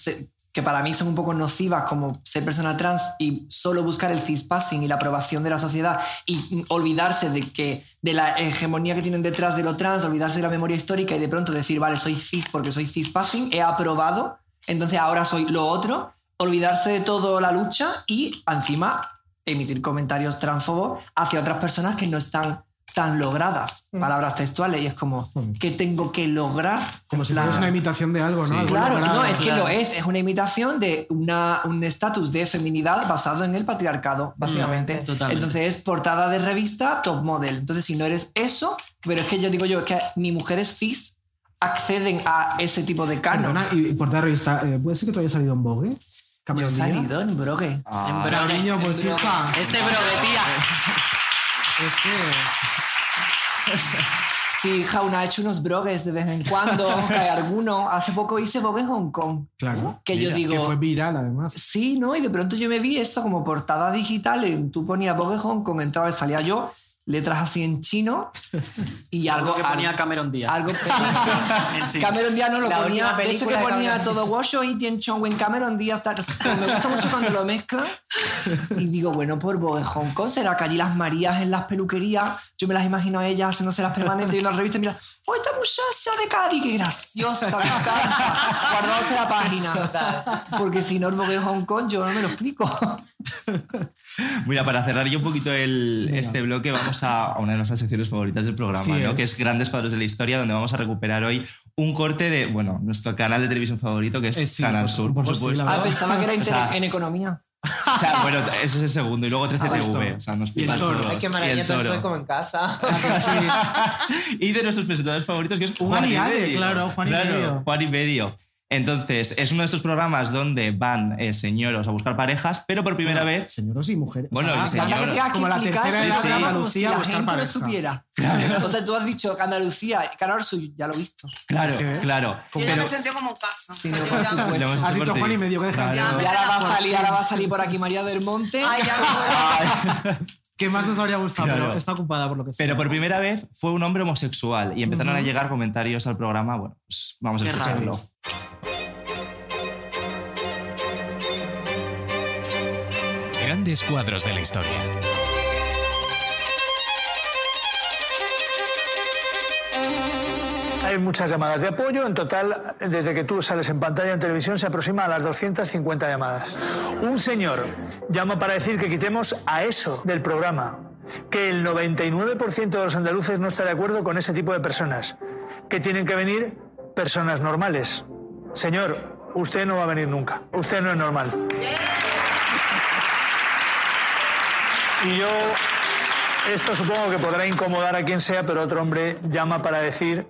que para mí son un poco nocivas como ser persona trans y solo buscar el cispassing y la aprobación de la sociedad y mm, olvidarse de que de la hegemonía que tienen detrás de lo trans, olvidarse de la memoria histórica y de pronto decir, vale, soy cis porque soy cispassing, he aprobado, entonces ahora soy lo otro, olvidarse de toda la lucha y encima emitir comentarios transfobos hacia otras personas que no están tan logradas, palabras textuales, y es como, ¿qué tengo que lograr? Como si fueras una imitación de algo, ¿no? Algo Claro, logrado. no, es que Claro. lo es, es una imitación de una, un estatus de feminidad basado en el patriarcado, básicamente. totalmente. Entonces es portada de revista, top model. Entonces si no eres eso, pero es que yo digo yo, es que ni mujeres cis acceden a ese tipo de canon. Perdona, y por dar revista, eh, ¿puede ser que tú hayas salido en Vogue? Yo he salido en brogue. En brogue. Cariño, pues En brogue. hija. Este brogue, tía. Es que. Sí, hija, una ha hecho unos brogues de vez en cuando, hay alguno. Hace poco hice Vogue Hong Kong. Claro. Que yo Mira, digo- Que fue viral, además. Sí, ¿no? Y de pronto yo me vi esto como portada digital. En, tú ponías Vogue Hong Kong, entraba y salía yo, letras así en chino y algo. Algo que ponía Cameron Díaz. Algo En chino. Cameron Díaz no lo La ponía. De hecho que de ponía Cameron todo Washo y Tien Chong en Cameron Díaz. tal. Me gusta mucho cuando lo mezclan. Y digo, bueno, por Vogue Hong Kong será que allí las Marías en las peluquerías. Yo me las imagino a ellas haciéndose las permanentes y en las revistas. Mira, ¡oh, esta muchacha de Cádiz! ¡Qué graciosa! Guardándose la página. Porque si no, el Vogue Hong Kong yo no me lo explico. Mira, para cerrar yo un poquito el, este bloque, vamos a, una de nuestras secciones favoritas del programa, Sí ¿no? es. que es Grandes Padres de la Historia, donde vamos a recuperar hoy un corte de, bueno, nuestro canal de televisión favorito, que es Eh, sí, Canal Sur, por supuesto. Ah, pensaba que era O inter- sea, en economía. O sea, bueno, ese es el segundo. Y luego 13TV. O sea, nos Y el toro. Ay, qué Y el maravilla, todo toro. estoy como en casa. y de nuestros presentadores favoritos, que es Un Juan y Medio. claro, Juan y Medio. Juan y Medio. Entonces, es uno de estos programas donde van eh, señoros a buscar parejas, pero por primera vez. Señoros y mujeres. Bueno, O sea, y señoros. Que que Como la tercera edad hablamos Andalucía, como si la gente pareja. no supiera. O sea, tú has dicho que Andalucía Canal Sur, ya lo he visto. Claro, claro. Yo ya Pero- me sentí como en casa. Sí, no, por ya- supuesto. Has dicho. Juan y medio que deja Claro. Y ahora va a salir, ahora va a salir por aquí María del Monte. Ay, ya ¿Qué más nos habría gustado? Claro. Pero está ocupada por lo que sea. Pero por primera vez fue un hombre homosexual y empezaron a llegar comentarios al programa. Bueno, pues vamos a Qué escucharlo. Grandes cuadros de la historia. Hay muchas llamadas de apoyo. En total, desde que tú sales en pantalla en televisión, se aproxima a las 250 llamadas. Un señor llama para decir que quitemos a eso del programa. Que el 99% de los andaluces no está de acuerdo con ese tipo de personas. Que tienen que venir personas normales. Señor, usted no va a venir nunca. Usted no es normal. Y yo, esto supongo que podrá incomodar a quien sea, pero otro hombre llama para decir,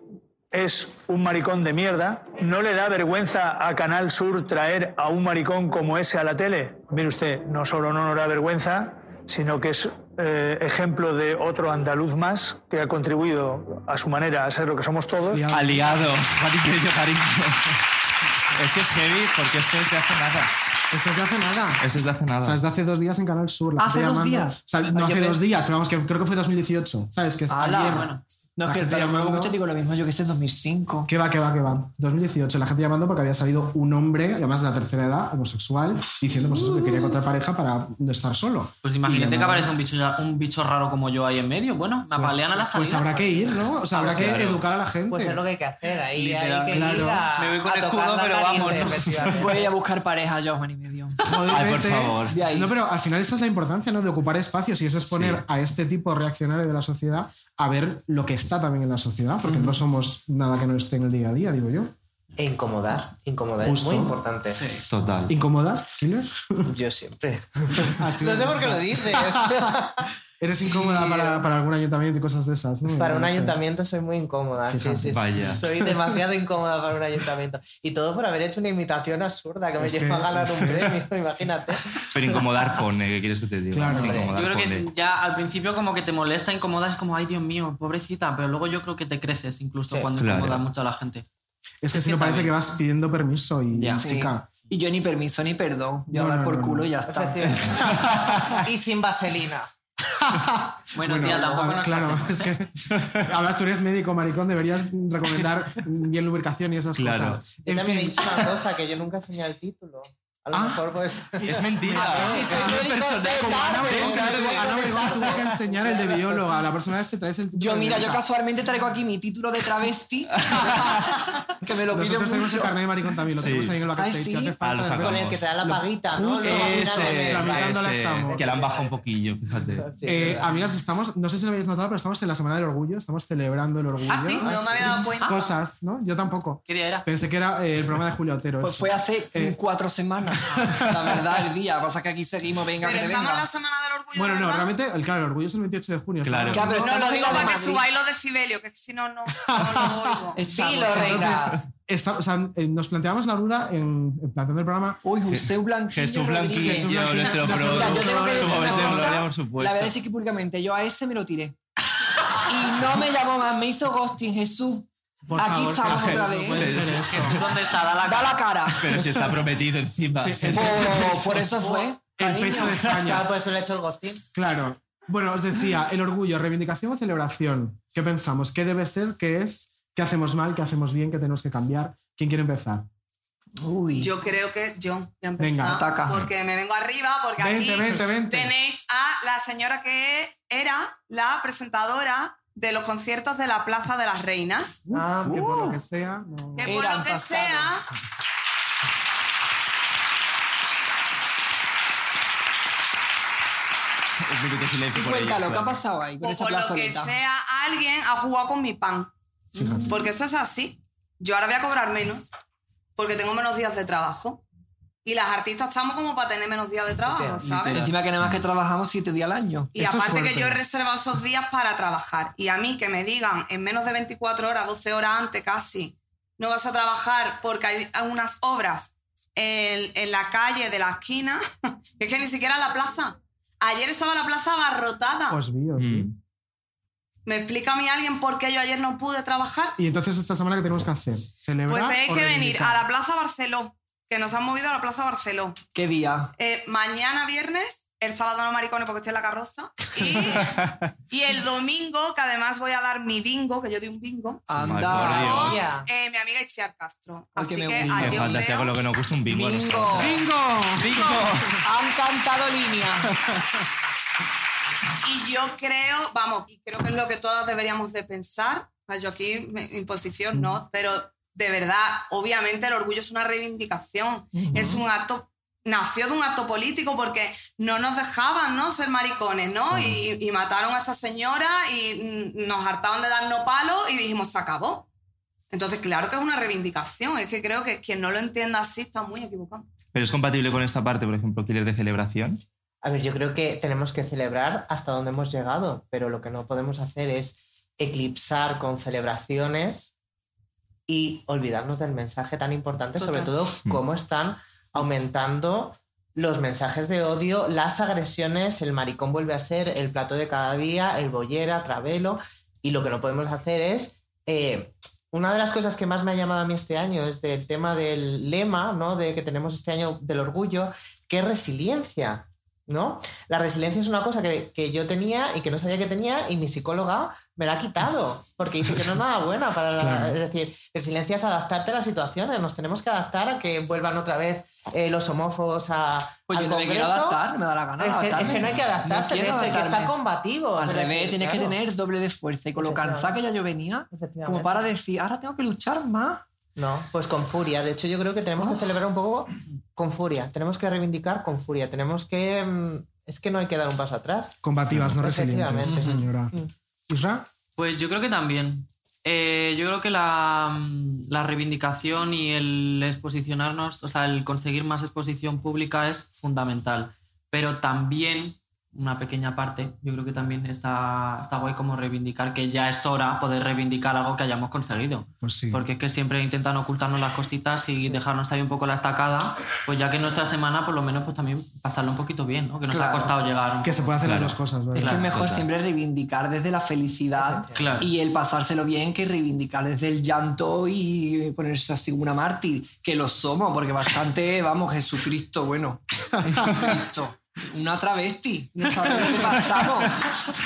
es un maricón de mierda. ¿No le da vergüenza a Canal Sur traer a un maricón como ese a la tele? Mire usted, no solo no nos da vergüenza, sino que es eh, ejemplo de otro andaluz más que ha contribuido a su manera a ser lo que somos todos. Aliado. Medio, cariño. Es que es heavy porque esto es de hace nada. Esto es de hace nada. Esto es de hace nada. O sea, es de hace dos días en Canal Sur. la ¿Hace dos llamando- días? O sea, no hace dos días, pero vamos, que creo que fue 2018. ¿Sabes? Que es. Bueno. No, La es que te llamando- mucho digo lo mismo, yo que sé, 2005. Que va, que va, que va. 2018, la gente llamando porque había salido un hombre, además de la tercera edad, homosexual, diciendo pues eso, que quería encontrar pareja para no estar solo. Pues imagínate que aparece un bicho, un bicho raro como yo ahí en medio. Bueno, me apalean a la salida. Pues habrá que ir, ¿no? O sea, habrá que Claro. educar a la gente. Pues es lo que hay que hacer. Ahí hay Literal. ir Claro. a, Me voy con a escudo, tocar la pero vamos, ¿no? Voy a ir a buscar pareja yo, Juan y medio. Obviamente, favor. De ahí. No, pero al final esa es la importancia, ¿no? De ocupar espacios y eso es poner Sí. a este tipo reaccionario de la sociedad a ver lo que está también en la sociedad, porque no somos nada que no esté en el día a día, digo yo. E incomodar. Incomodar Justo. es muy importante. Total. ¿Incomodas, Killer? Yo siempre. Así no sé por qué lo dices. Eres incómoda para, para algún ayuntamiento y cosas de esas, ¿no? Para un parece. ayuntamiento soy muy incómoda. Sí, sí, sí. Vaya. Soy demasiado incómoda para un ayuntamiento. Y todo por haber hecho una imitación absurda que me lleva a ganar un premio, imagínate. Pero incomodar pone, ¿qué quieres que te diga? Claro. Incomodar Yo creo pone. que ya al principio como que te molesta, incomodas, es como, ay Dios mío, pobrecita, pero luego yo creo que te creces incluso Sí. cuando Claro. incomoda mucho a la gente. Es que si no parece bien. que vas pidiendo permiso y Ya. Y yo ni permiso ni perdón. Yo No, hablar no, por no, culo no. y ya está. Y sin vaselina. Bueno, tía, a tampoco ver, nos claro, es que además tú eres médico, maricón, deberías recomendar bien lubricación y esas Claro. cosas. Yo En también he fin, dicho una cosa, que yo nunca enseñé el título. A lo Ah. mejor pues... Es mentira. Como Ana Obregón, tuvo que enseñar el de bióloga la próxima vez que traes el título Yo, mira, yo casualmente traigo aquí mi título de travesti. que me lo pide Nosotros tenemos el carnet de maricón también, lo Sí. tenemos ahí en el backstage. Si sí. hace Ah, falta. Con el que te da la paguita, ¿no? Que la han bajado un poquillo, fíjate. Eh, amigas, estamos, no sé si lo habéis notado, pero estamos en la Semana del Orgullo, estamos celebrando el orgullo. Ah, ¿sí? No me había dado cuenta. Cosas, ¿no? Yo tampoco. ¿Qué día era? Pensé que era eh, el programa de Julio Otero. Pues fue hace Eh. cuatro semanas. La verdad, el día. Pasa que aquí seguimos, venga, Pero que te venga. la semana del orgullo. Bueno, no, ¿verdad? realmente, el- claro, el orgullo es el 28 de junio. Claro. pero No, lo digo de para que subáis los decibelios, que si no, no, no lo oigo. Entonces, reina. está- o sea, eh, nos planteamos la duda en, en planteando el programa. Uy, José Blanquillo. Jesús. Blanquillo, Jesús Blanquillo, nuestro que de La voy a supuesto. decir aquí públicamente. Yo a ese me lo tiré. Y no me llamó más, me hizo ghosting, Jesús. Por Aquí favor, estamos otra no vez. puede ser esto. Jesús, ¿dónde está? Da la Da la cara. Pero si está prometido encima. Sí, Sí, el- Por, por eso fue. El cariño. pecho de España. Claro, por eso le he hecho el ghosting. Claro. Bueno, os decía, el orgullo, reivindicación o celebración. ¿Qué pensamos? ¿Qué debe ser? ¿Qué es? ¿Qué hacemos mal? ¿Qué hacemos bien? ¿Qué tenemos que cambiar? ¿Quién quiere empezar? Uy. Yo creo que yo voy a empezar. Venga, ataca. Porque me vengo arriba, porque Vente, aquí vente, vente. tenéis a la señora que era la presentadora de los conciertos de la Plaza de las Reinas. Ah, que por lo que sea. no. Que por lo que pasados. sea, por Cuéntalo, ellos, ¿qué ha pasado ahí con o esa por lo que sea, alguien ha jugado con mi pan. Fíjate. Porque eso es así. Yo ahora voy a cobrar menos porque tengo menos días de trabajo. Y las artistas estamos como para tener menos días de trabajo, ¿sabes? Encima que nada más que trabajamos siete días al año. Y aparte que yo he reservado esos días para trabajar. Y a mí que me digan en menos de 24 horas, 12 horas antes casi, no vas a trabajar porque hay unas obras en, en la calle de la esquina, es que ni siquiera en la plaza. Ayer estaba la plaza abarrotada. Os vi, os vi. ¿Me explica a mí alguien por qué yo ayer no pude trabajar? Y entonces esta semana, ¿qué tenemos que hacer? ¿Celebrar Pues tenéis o que venir reivindicar? a la Plaza Barceló, que nos han movido a la Plaza Barceló. ¿Qué día? Eh, mañana viernes, el sábado no maricones porque estoy en la carroza. Y, y el domingo, que además voy a dar mi bingo, que yo di un bingo. Anda. Con eh, mi amiga Itziar Castro. Así me que Qué os fantasía veo. con lo que nos gusta un bingo. a Bingo. nosotros. ¡Bingo! ¡Bingo! Han cantado línea. Y yo creo, vamos, creo que es lo que todas deberíamos de pensar. Sea, Yo aquí, imposición no, pero de verdad, obviamente el orgullo es una reivindicación. Es un acto, nació de un acto político porque no nos dejaban, ¿no? Ser maricones, ¿no? Y, y mataron a esta señora y mm, nos hartaban de darnos palos y dijimos, se acabó. Entonces, claro que es una reivindicación. Es que creo que quien no lo entienda así está muy equivocado. Pero es compatible con esta parte, por ejemplo, Killer de celebración. A ver, yo creo que tenemos que celebrar hasta donde hemos llegado, pero lo que no podemos hacer es eclipsar con celebraciones y olvidarnos del mensaje tan importante, sobre todo cómo están aumentando los mensajes de odio, las agresiones, el maricón vuelve a ser el plato de cada día, el bollera, travelo, y lo que no podemos hacer es... eh, una de las cosas que más me ha llamado a mí este año es del tema del lema, ¿no? De que tenemos este año del orgullo, que es resiliencia, ¿no? La resiliencia es una cosa que, que yo tenía y que no sabía que tenía y mi psicóloga me la ha quitado porque dice que no es nada buena para la- Claro. es decir, resiliencia es adaptarte a las situaciones, nos tenemos que adaptar a que vuelvan otra vez eh, los homófobos a Pues al yo no me quiero adaptar, me da la gana Es que, es que no hay que adaptarse, No de hecho hay que estar combativos. Al revés, decir, tienes que tener doble de esfuerzo. Y con lo cansada que ya yo venía, como para decir, ahora tengo que luchar más. No, pues con furia. De hecho, yo creo que tenemos que celebrar un poco con furia. Tenemos que reivindicar con furia. Tenemos que. mm, Es que no hay que dar un paso atrás. Combativas, no resilientes. Señora. ¿Isra? Pues yo creo que también. Eh, yo creo que la, mm, la reivindicación y el exposicionarnos, o sea, el conseguir más exposición pública es fundamental. Pero también, una pequeña parte, yo creo que también está, está guay como reivindicar que ya es hora poder reivindicar algo que hayamos conseguido. Pues sí. Porque es que siempre intentan ocultarnos las cositas y dejarnos ahí un poco la estacada. Pues ya que nuestra semana, por lo menos, pues también pasarlo un poquito bien, ¿no? Que nos ha Claro. costado llegar. Que se puede hacer Claro. las dos cosas, ¿verdad? Es que Claro, es mejor siempre reivindicar desde la felicidad Claro. y el pasárselo bien que reivindicar desde el llanto y ponerse así como una mártir, que lo somos, porque bastante, vamos, Jesucristo, bueno, Jesucristo. Una travesti, no sabemos que pasamos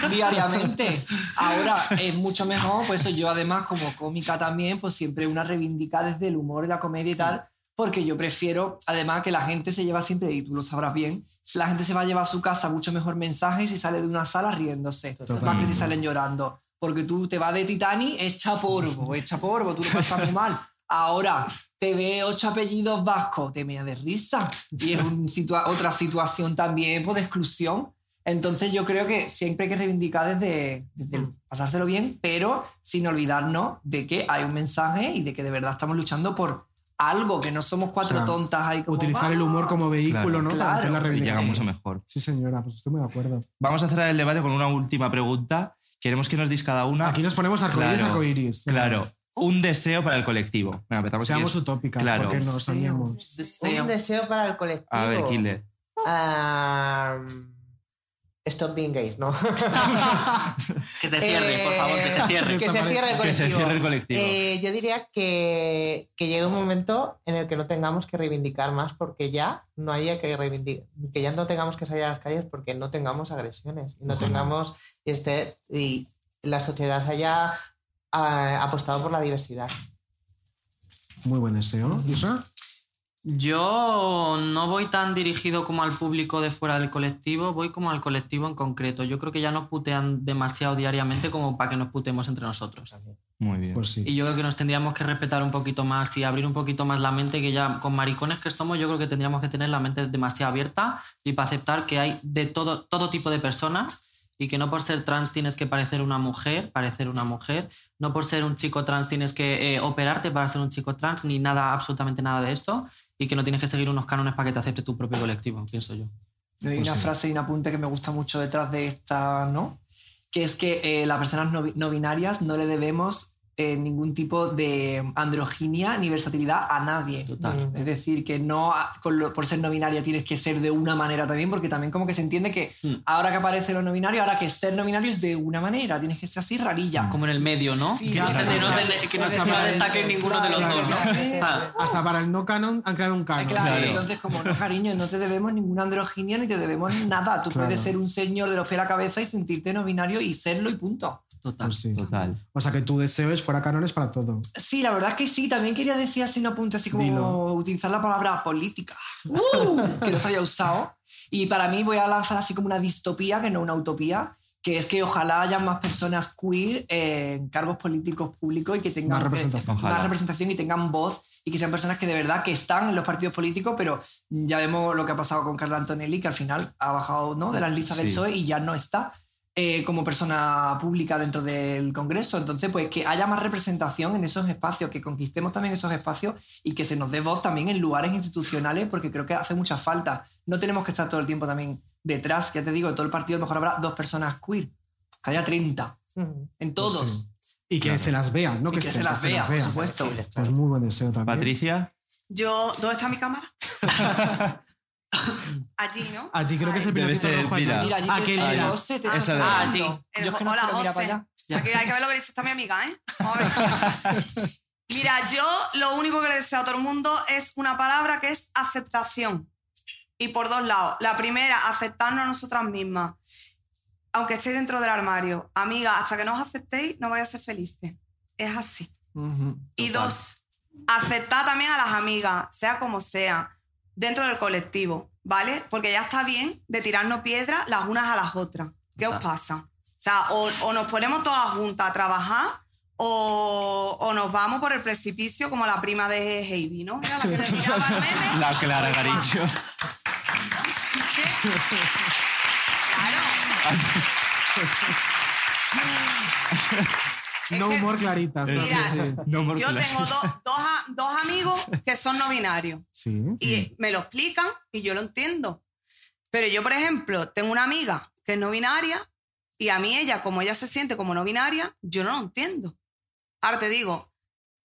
diariamente. Ahora es mucho mejor, por eso yo además como cómica también, pues siempre una reivindica desde el humor y la comedia y tal, porque yo prefiero, además, que la gente se lleva siempre, y tú lo sabrás bien, la gente se va a llevar a su casa mucho mejor mensaje si sale de una sala riéndose, más que si salen llorando. Porque tú te vas de Titanic, echa polvo, echa polvo, tú lo pasas muy mal. Ahora te ve ocho apellidos vascos, te mea de risa. Y es un situa- otra situación también pues, de exclusión. Entonces yo creo que siempre hay que reivindicar desde, desde el pasárselo bien, pero sin olvidarnos de que hay un mensaje y de que de verdad estamos luchando por algo, que no somos cuatro O sea, tontas ahí como... Utilizar el humor como vehículo, ¿no? Para hacer la Y llega reivindicación. mucho mejor. Sí, señora, pues estoy muy de acuerdo. Vamos a cerrar el debate con una última pregunta. Queremos que nos dis cada una. Aquí nos ponemos arcoíris, Claro, arcoíris. Claro. Un deseo para el colectivo. Venga, empezamos Seamos utópicas, Claro. porque nos soñemos. Un deseo para el colectivo. A ver, Killer. Ah, stop being gays, ¿no? Que se cierre, por favor, que se cierre. Eh, Que se cierre el Que colectivo. se cierre el colectivo. Eh, yo diría que, que llegue un momento en el que no tengamos que reivindicar más porque ya no haya que reivindicar, que ya no tengamos que salir a las calles porque no tengamos agresiones y no tengamos y, este, y la sociedad haya ah, apostado por la diversidad. Muy buen deseo. ¿Isra? Yo no voy tan dirigido como al público de fuera del colectivo, voy como al colectivo en concreto. Yo creo que ya nos putean demasiado diariamente como para que nos putemos entre nosotros. Muy bien. Pues sí. Y yo creo que nos tendríamos que respetar un poquito más y abrir un poquito más la mente, que ya con maricones que somos, yo creo que tendríamos que tener la mente demasiado abierta y para aceptar que hay de todo, todo tipo de personas y que no por ser trans tienes que parecer una mujer, parecer una mujer, no por ser un chico trans tienes que eh, operarte para ser un chico trans, ni nada, absolutamente nada de eso. y que no tienes que seguir unos cánones para que te acepte tu propio colectivo, pienso yo. Hay Pues una sí. frase y un apunte que me gusta mucho detrás de esta, ¿no? Que es que eh, las personas no, no binarias no le debemos eh, ningún tipo de androginia ni versatilidad a nadie. Total. Es decir, que no con lo- por ser no binaria tienes que ser de una manera también, porque también como que se entiende que Hmm. ahora que aparece lo no binario, ahora que ser no binario es de una manera, tienes que ser así rarilla. Como en el medio, ¿no? Sí, no que no, que se destacar ninguno de los dos, ¿no? Ah. Hasta para el no canon han creado un canon. Claro, entonces como no, cariño, no te debemos ninguna androginia ni te debemos nada. Tú Claro. puedes ser un señor de los pies a la cabeza y sentirte no binario y serlo y punto. Total. Pues sí. Total. O sea que tu deseo es fuera canones para todo. Sí, la verdad es que sí. También quería decir así un apunte, así como Dilo. utilizar la palabra política, ¡Uh! que no se haya usado. Y para mí voy a lanzar así como una distopía, que no una utopía, que es que ojalá haya más personas queer en cargos políticos públicos y que tengan Más representación. más representación y tengan voz y que sean personas que de verdad que están en los partidos políticos, pero ya vemos lo que ha pasado con Carla Antonelli, que al final ha bajado ¿no? de las listas del Sí. PSOE y ya no está eh, como persona pública dentro del Congreso. Entonces, pues que haya más representación en esos espacios, que conquistemos también esos espacios y que se nos dé voz también en lugares institucionales, porque creo que hace mucha falta. No tenemos que estar todo el tiempo también detrás, ya te digo, de todo el partido a lo mejor habrá dos personas queer, que haya 30, en todos. Pues sí. Y que se las vean, ¿no? Y que se las vea, por supuesto. Es muy buen deseo también. Patricia. Yo, ¿dónde está mi cámara? Allí, ¿no? Allí creo que es el Debe pinocito ser, rojo. allí. mira. Mira, allí Aquel que-. José te- Esa de- Ah, allí. El- Yo es que no hola, mirar José. Aquí hay que ver lo que dice esta mi amiga, ¿eh? Vamos a ver. Mira, yo lo único que le deseo a todo el mundo es una palabra que es aceptación. Y por dos lados. La primera, aceptarnos a nosotras mismas. Aunque estéis dentro del armario. Amiga, hasta que no os aceptéis, no vais a ser felices. Es así. Ujú. Y dos, aceptar también a las amigas, sea como sea, dentro del colectivo, ¿vale? Porque ya está bien de tirarnos piedras las unas a las otras. ¿Qué os pasa? O sea, o, o nos ponemos todas juntas a trabajar o, o nos vamos por el precipicio como la prima de Heidi, ¿no? Era la que le tiraba el meme. La Clara Garillo. No humor claritas. ¿no? Mira, Sí. Yo tengo do- dos, a- dos amigos que son no binarios. Sí. y me lo explican y yo lo entiendo. Pero yo, por ejemplo, tengo una amiga que es no binaria y a mí ella, como ella se siente como no binaria, yo no lo entiendo. Ahora te digo,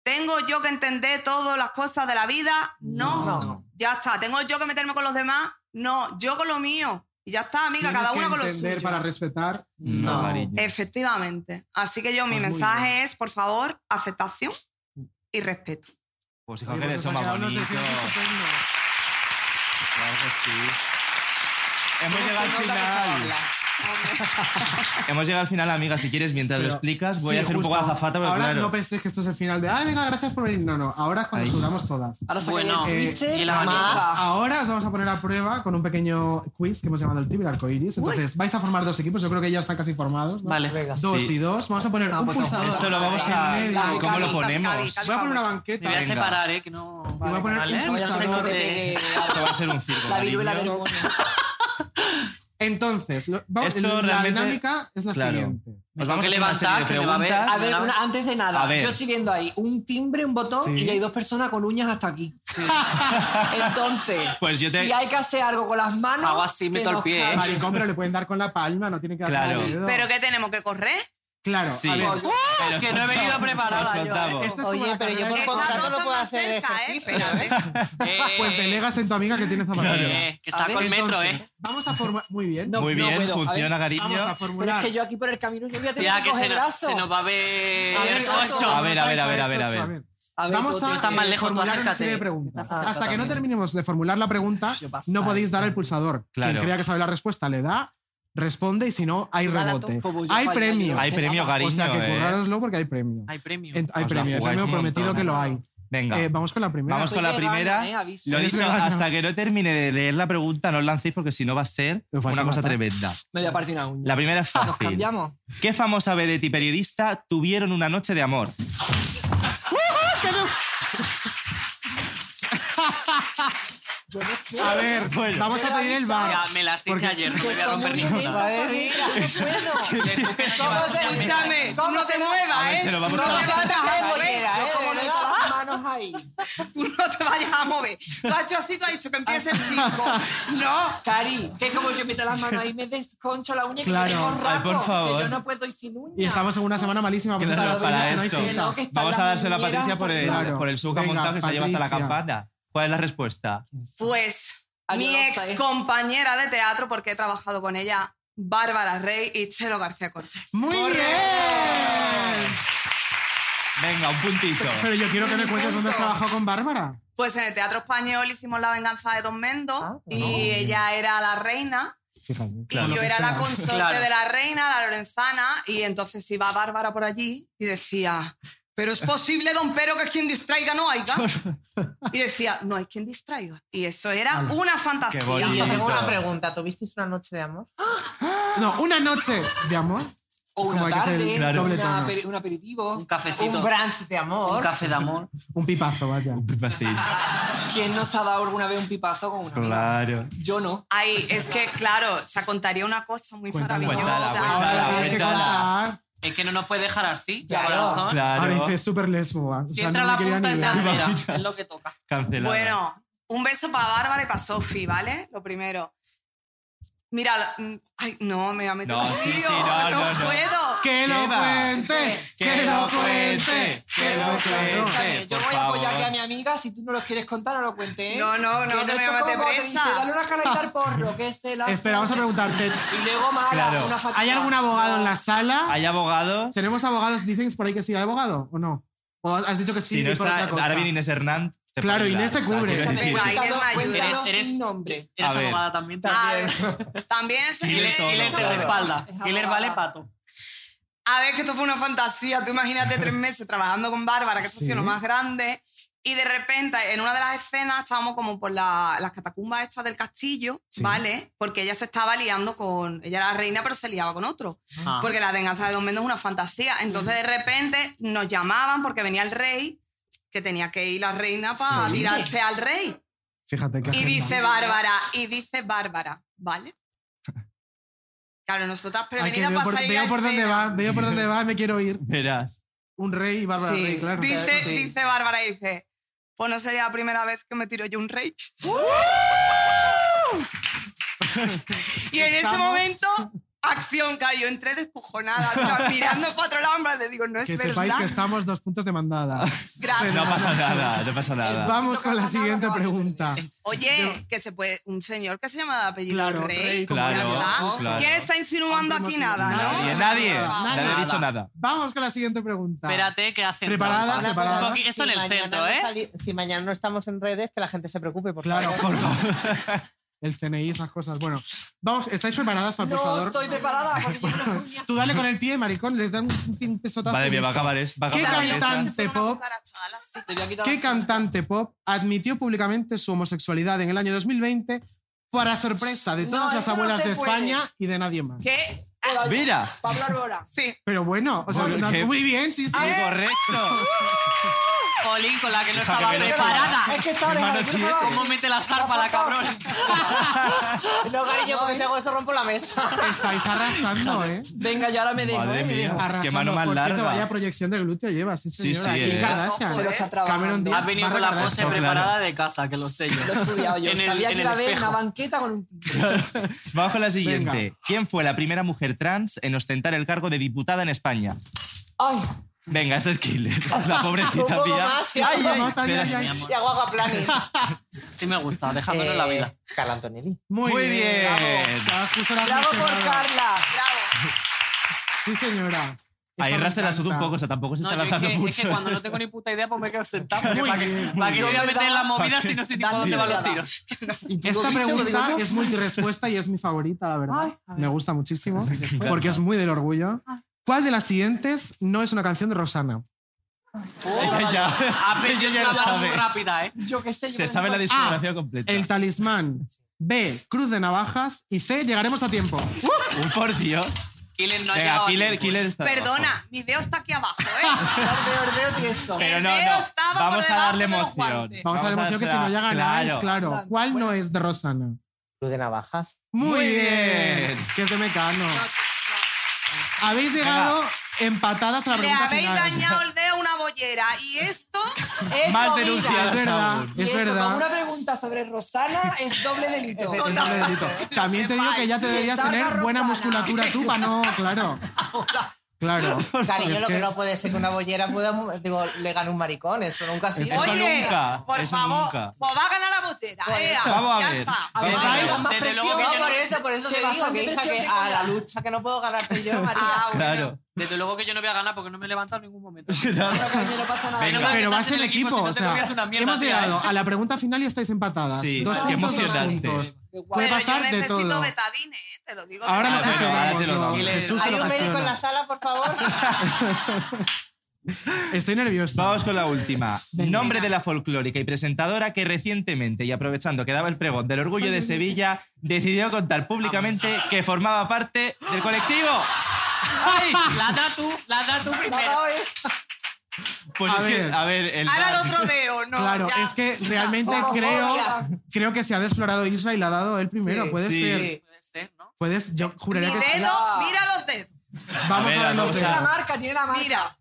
¿tengo yo que entender todas las cosas de la vida? No. No. Ya está. ¿Tengo yo que meterme con los demás? No. Yo con lo mío. Y ya está, amiga, cada uno con lo suyo. para respetar. No, cariño. Efectivamente. Así que yo, mi Pues muy mensaje es, por favor, aceptación y respeto. Pues Oye, hija, que pues eres ha más quedado unos bonito. deseos estupendos. Claro que sí. Hemos llegado al final. Hemos llegado al final, amiga. Si quieres, mientras lo explicas, voy sí, a hacer un poco de azafata, Ahora claro. no penséis que esto es el final de, ah, venga, gracias por venir. No, no, ahora es cuando Ahí. sudamos todas. Ahora Bueno, Eh, y. Ahora os vamos a poner a prueba con un pequeño quiz que hemos llamado el Tibir Arcoiris. Entonces, vais a formar dos equipos. Yo creo que ya están casi formados. ¿no? Vale. Dos Sí. y dos. Vamos a poner un pues, pulsador. Esto lo vamos en a. Cali, ¿Cómo lo ponemos? Cali, Cali. Voy a poner una Me banqueta. voy a Venga. separar, ¿eh? Que no... Y voy a poner ¿vale? un No vayas a hacer que pulsador. Esto va a ser un circo. la viruela del. Entonces, lo- vamos- Esto la realmente- dinámica es la Claro. siguiente. Me Os tengo vamos que a hacer una serie de levantar, se me va a ver. preguntas. A ver, una- antes de nada, A ver. yo estoy viendo ahí un timbre, un botón Sí. y hay dos personas con uñas hasta aquí. Entonces, Pues yo te- si hay que hacer algo con las manos, Hago así, meto el nos pie, ¿eh? Maricón, pero le pueden dar con la palma, no tiene que dar Claro. con el dedo. ¿Pero qué tenemos que correr? Claro, Sí. a ver. Pero que no he venido preparada yo, ¿eh? Esto es Oye, pero yo por contrato no puedo hacer cerca, ¿eh? ejercicio. Espérate. Eh, Pues delegas en tu amiga que tiene zapatillas. eh, que está ver, con metro, ¿eh? Entonces, Vamos a formar. Muy bien. No, Muy no bien, puedo. A ver, funciona, cariño. Vamos a Pero formular. es que yo aquí por el camino yo voy a tener Ya que coger se, nos- brazo. se nos va a ver A ver. A ver, a ver, a ver, a ver, a ver. a ver. A ver, Vamos a estás más eh, lejos, formular una serie de preguntas. Hasta que no terminemos de formular la pregunta, no podéis dar el pulsador. Claro. Quien crea que sabe la respuesta le da, responde y si no, hay rebote. Hay premio. Hay premio, cariño. O sea que eh. currároslo porque hay premio. Hay premio. En- hay Os la premio, hay jugáis premio un prometido montón. que lo hay. Venga. Eh, vamos con la primera. Vamos con la Soy vegana, primera. eh, aviso. Lo he Eres dicho, vegana. hasta que no termine de leer la pregunta, no os lancéis porque si no va a ser una cosa matar. tremenda. Me voy a partir una uña. La primera es Nos fácil. cambiamos. ¿Qué famosa vedette y periodista tuvieron una noche de amor? Yo no quiero. A ver, Bueno. vamos a pedir el bar. Ya, me las ayer, no me voy a romper ninguna. No. Escúchame, tú no te A muevas, ver, ¿eh? se lo vamos no a- te vayas a mover. Manos ahí. Tú no te vayas a mover. Tú has hecho así, tú has dicho que empiece el 5. No. Cari, que como yo meto las manos ahí me desconcho la uña Claro. que me tengo Ay, por favor. Que yo no puedo ir sin uña. Y estamos en una semana malísima porque Claro, está para la no hay esto. cita. No, que Vamos a la dárselo a Patricia por el, Claro. por el suca Venga, que se lleva hasta la Patricia. campana. ¿Cuál es la respuesta? Pues mi Ayudosa, ex compañera de teatro, porque he trabajado con ella, Bárbara Rey y Chelo García Cortés. ¡Muy bien! Venga, un puntito. Pero yo quiero que me cuentes dónde has trabajado con Bárbara. Pues en el Teatro Español hicimos La venganza de Don Mendo Ah, y ella era la reina Fíjate. y yo era la consorte Claro. de la reina, la Lorenzana, y entonces iba Bárbara por allí y decía, pero es posible, don Pero, que quien distraiga no haya. Y decía, no hay quien distraiga. Y eso era Ala. una Qué fantasía. bonito. Yo tengo una pregunta. ¿Tuvisteis una noche de amor? No, una noche de amor. O Es como una hay que hacer tarde, el Claro. doble una tono. aperi- un aperitivo. Un cafecito. Un brunch de amor. Un café de amor. Un pipazo, vaya. Fácil. ¿Quién nos ha dado alguna vez un pipazo con una amiga? Claro. Yo no. Ay, es que, claro, o sea, contaría una cosa muy Cuéntala. maravillosa. Cuéntala, Ahora cuéntala, tienes que cuéntala. contar. Es que no nos puede dejar así, Claro. corazón. Claro. Ahora dice súper lesbo. O Si sea, entra no la punta, entra la. Es lo que toca. Cancelada. Bueno, un beso para Bárbara y para Sofi, ¿vale? Lo primero. Mira, mm, ay, no, me voy a meter No, un sí, lío, sí, no, no, no. puedo. ¡Que lo ¿Qué va? cuente! ¡Que lo cuente! ¡Que lo cuente! cuente! Yo voy a apoyar aquí a mi amiga. Si tú no lo quieres contar, no lo cuentes. ¿eh? No, no, no, Que me voy a meter presa. dice, Dale una al porro, que es el Espera, vamos a preguntarte. Y luego mala, Claro. una fatiga. ¿Hay algún abogado en la sala? ¿Hay abogados? ¿Tenemos abogados? ¿Dicen por ahí que sí hay abogado o no? ¿O has dicho que sí Si no está, ahora viene Inés Hernán. Te Claro, Inés te ayudar. O sea, cubre. Inés Eres- sin nombre. Eres abogada también. Ver, también es espalda. Y le vale pato. A ver, que esto fue una fantasía. Tú imagínate tres meses trabajando con Bárbara, que esto ha sido lo más grande. Y de repente, en una de las escenas, estábamos como por la- las catacumbas estas del castillo, Sí. ¿vale? Porque ella se estaba liando con. Ella era la reina, pero se liaba con otro. Ah. Porque la venganza de Don Mendo es una fantasía. Entonces, de repente, nos llamaban porque venía el rey, que tenía que ir la reina para Sí. tirarse al rey. Fíjate que Y dice Bárbara, y dice Bárbara, ¿vale? Claro, nosotras prevenidas veo para por, salir veo por dónde va, veo por dónde va, me quiero ir. Verás. Un rey y Bárbara Sí. Rey, claro. Dice, Sí. dice Bárbara, dice, pues no sería la primera vez que me tiro yo un rey. y en ese momento, acción, claro, yo entré descojonada, o sea, mirando para otro lado, de, digo, no es Que verdad. sepáis que estamos dos puntos de mandada. Gracias. No pasa nada, no pasa nada. Vamos con la siguiente pregunta. Oye, que se puede, un señor que se llama de apellido Claro, Rey. Claro, claro. ¿Quién está insinuando aquí nada, no? Nadie, nadie. Nadie ha dicho nada. Vamos con la siguiente pregunta. Espérate, que hacen. ¿Preparadas? ¿Preparadas? cosa, Un poqui- esto en el centro, no ¿eh? si mañana no estamos en redes, que la gente se preocupe, por Claro, favor. por favor. El CNI, esas cosas. Bueno, vamos, ¿estáis preparadas para el No pulsador? estoy preparada porque yo no. Tú dale con el pie, maricón, les dan un, un pesotazo. Y mía, va a acabar es- va a ¿Qué acabar esta. cantante pop, qué cantante pop admitió públicamente su homosexualidad en el año 2020 para sorpresa de No, todas las no abuelas se de puede. España y de nadie más? ¿Qué? Mira. Pablo Arbora. Sí. Pero bueno, o sea, Muy no- bien. bien, sí. Sí, correcto. Jolín, con la que no Hija, estaba que preparada. Es que está Hermano, sí. ¿Cómo mete la zarpa la cabrona? No, cariño, porque si hago eso rompo la mesa. Estáis arrasando, ¿eh? Venga, yo ahora me dejo. Madre ¿eh? Mía. Arrasando. Qué mano más Por cierto, larga. vaya proyección de glúteo lleva, sí, Sí, señora. sí, eh. Kardashian. Se lo está trabajando. Has venido con la pose preparada de casa, que lo sé yo. Lo he estudiado yo. En el- Sabía que iba a haber espejo. una banqueta con un Vamos con la siguiente. Venga. ¿Quién fue la primera mujer trans en ostentar el cargo de diputada en España? Ay, Venga, esto es Killer. La Un pobrecita más y, Ay, ay, ay, espera. ay. y hago aquaplaning. Sí me gusta, dejándolo en la vida. Eh, Carla Antonelli. Muy, Muy bien. Justo las bravo por. Carla. Sí, señora. Ahí Esta Ras se la suda un poco, o sea, tampoco se No, está yo es, lanzando que, es mucho. que cuando no tengo ni puta idea, pues me quedo sentado. porque Muy ¿Para qué, bien, para muy qué voy a bien. meter en la movida si no sé ni por dónde van los tiros? Esta pregunta es multirespuesta y es mi favorita, la verdad. Ay, ver. me gusta muchísimo porque es muy del orgullo. ¿Cuál de las siguientes no es una canción de Rosana? Ella ya, ella ya lo sabe. rápida, ¿eh? Yo qué sé. yo Se sabe la discografía completa. El talismán. B. Cruz de navajas. Y C. Llegaremos a tiempo. Uh, por Dios. Killer no ha Venga, llegado a Killer, tiempo. Killer está Perdona, mi dedo está aquí abajo, ¿eh? Pero El no, dedo no. estaba por Vamos a debajo darle de los emoción. guantes. Vamos a dar emoción que si no ya ganáis, Claro. claro. ¿Cuál no es de Rosana? Luz de navajas. Muy, Muy bien. bien. Que es de Mecano. Habéis llegado empatadas a la Le pregunta habéis final. dañado el dedo a una bollera y esto Es Más movida. denunciadas Es verdad, aún. Y es esto, verdad. Una pregunta sobre Rosana es doble delito. Es doble delito. También te digo que ya te deberías tener buena Rosana. musculatura tú para no, claro. Claro. Cariño, Es lo que... que- no puede ser que una bollera pueda, digo, le gane un maricón. Eso nunca ha sido. Eso Oye, nunca, por eso favor, nunca. pues va a ganar la bollera. ea, Vamos a ver. Vamos por no- eso, por eso te digo que hija que a la lucha que no puedo ganarte yo, María. Ah, bueno. Claro. Desde luego que yo no voy a ganar porque no me he levantado en ningún momento. Pero, coño, no pasa nada. Venga. Pero vas en el equipo, equipo, si o no te sea, mierda, hemos llegado a la pregunta final y estáis empatadas. Sí, dos qué puntos, dos emocionante. puntos. Puede Pero yo pasar de necesito todo. betadine, ¿eh? te lo digo. Ahora lo ahora te lo gestionamos. ¿Hay un médico en la sala, por favor? Estoy nerviosa. Vamos con la última. Nombre de la folclórica y presentadora que recientemente, y aprovechando que daba el pregón del orgullo de Sevilla, decidió contar públicamente que formaba parte del colectivo. ¡Ay! La da tú, la da tú primero. Pues A es ver. que, a ver, el Ahora el otro dedo, no. Claro, ya. es que realmente favor, creo, ya. creo que se ha desflorado Isra y la ha dado él primero. Sí, Puede sí. ser. Puede ser, ¿no? Puedes, yo Mi juraría que dedo, mira los dedos. Vamos A a ver, ver, los a- Tiene la dedos. marca, tiene la marca. Mira,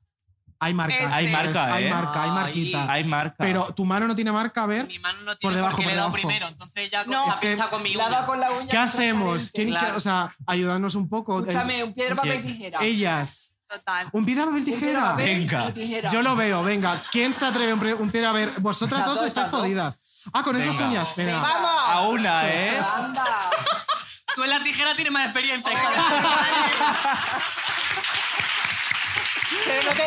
Hay marca. Ese. Hay marca, Hay ¿eh? marca, hay Ay. marquita. Hay marca. Pero tu mano no tiene marca, a ver. Mi mano no Por tiene debajo, por qué por le he dado debajo. primero, entonces ya No, se es ha que pinchado con mi uña. con la uña. ¿Qué hacemos? ¿Quién, Claro. que- o sea, ayúdanos un poco. Escúchame, un piedra, papel, tijera. Ellas. Total. Un piedra, papel, Un piedra, tijera. papel Venga. y tijera. Yo lo veo, venga. ¿Quién se atreve a un, pre- un piedra, a ver? Vosotras Las dos dos, estáis las dos. jodidas. Ah, con esas Venga. uñas. Venga. ¡Vamos! A una, ¿eh? Anda. Tú en la tijera tienes más experiencia. Pero no te,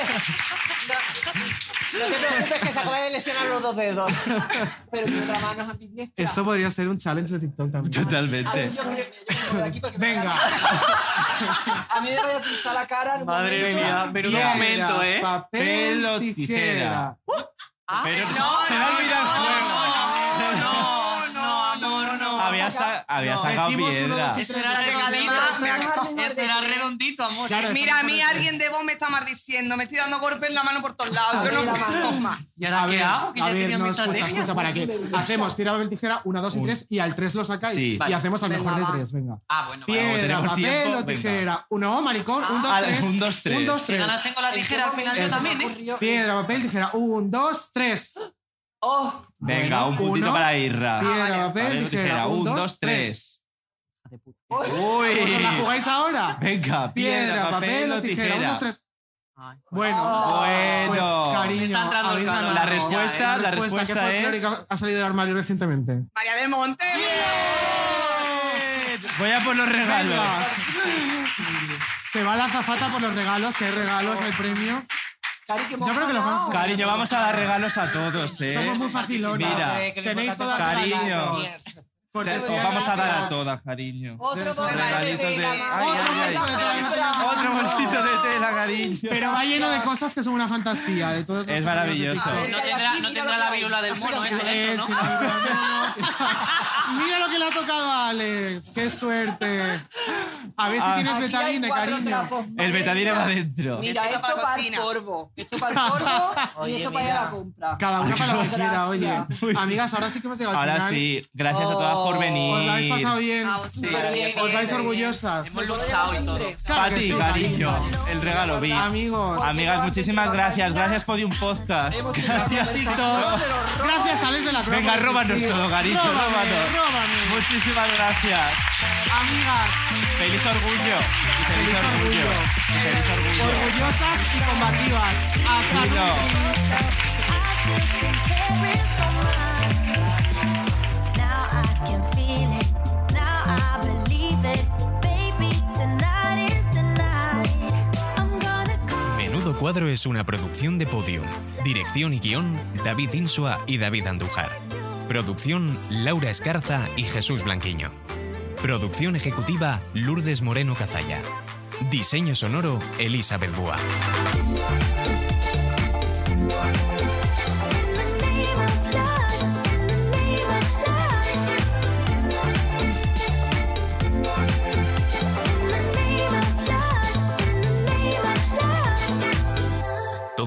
no, no te preocupes que se acaba de lesionar los dos dedos. Pero mi otra mano es ambidiestra. Esto podría ser un challenge de TikTok también. A ver, Totalmente. yo creo- yo de aquí porque me Venga. vaya- A mí me voy a la cara. en un Madre mía, menudo Piedra, momento, ¿eh? Papel, Pelo, tijera. tijera. Ah, Pero No, se le ha no, olvidado el juego. no, no, no, no, no. Había, sa- había No. sacado Decimos uno, piedra. dos y Eso tres. era Espérate, que redondito. además me acabo- Eso era redondito, amor. Claro, Mira, a mí alguien de vos me está maldiciendo. Me estoy dando golpes en la mano por todos lados. Yo no puedo más. ¿Y ahora qué hago? Que a ya ver, tenía no, mi escucha, estrategia. escucha, ¿para qué? Hacemos piedra, papel, tijera, una, dos y Un- tres, y al tres lo sacáis. Sí. Y Vale. hacemos al mejor de va. tres, venga. Ah, bueno, vale. Como Piedra, tenemos papel tiempo, o venga. tijera. No, maricón, un, dos, Ah, tres. un, dos, tres. Un, dos, Si tres. ganas tengo la ¿En qué tijera al final yo momento también, ¿eh? Piedra, papel, tijera. Un, dos, tres. Oh, Venga, un puntito Uno, para Irra. Piedra, papel, Papel, tijera. Un, dos, tres. ¿Vosotros la Uy. jugáis ahora? Venga, Piedra, papel o tijera. Un, dos, tres. Ay. Bueno, Bueno. pues, cariño, Me está entrando el habéis calor. ganado. La respuesta, la ¿qué respuesta folclórica es. ha salido del armario recientemente? María del Monte. Voy a por los regalos. Venga. Se va la zafata por los regalos, que hay regalos, hay premio. Cari, que Yo creo que lo vamos a Cariño, vamos a dar regalos a todos, ¿eh? Somos muy facilones. Mira, Tenéis cariño. Porque Te- si os ya vamos a dar a todas, cariño. Otro Regalitos de. tela, Ay, otro ay, ay. bolsito de tela. Otro bolsito de tela, cariño. Pero va lleno de cosas que son una fantasía. De todos Es maravilloso. TikTok. No tendrá, no tendrá la viruela del mono, ¿eh? Dentro, ¿no? Mira lo que le ha tocado a Alex. ¡Qué suerte! A ver si Ah. tienes betadine, cariño. trapos. El betadine va dentro. Mira, Esto para el polvo. Esto para el polvo y esto para ir a mira. la compra. Cada una para lo que quiera, oye. Amigas, ahora sí que hemos llegado al Ahora final. sí, gracias a todas por ¿Os la habéis pasado venir. bien? Ah, sí. ¿Os vais orgullosas? Hemos luchado y todo. Claro Pati, cariño, el regalo vi. Amigos. Amigas, muchísimas gracias. Gracias por un podcast. Gracias, TikTok. Gracias, Alex de la Acrópolis. Venga, róbanos todo, cariño, róbanos. Muchísimas gracias. Amigas, Feliz orgullo. Feliz orgullo. Feliz orgullo. orgullosas y combativas. Hasta Cuido. Menudo Cuadro es una producción de Podium. Dirección y guion, David Insua y David Andújar. Producción, Laura Escarza y Jesús Blanquiño. Producción ejecutiva, Lourdes Moreno Cazalla. Diseño sonoro, Elizabeth Búa.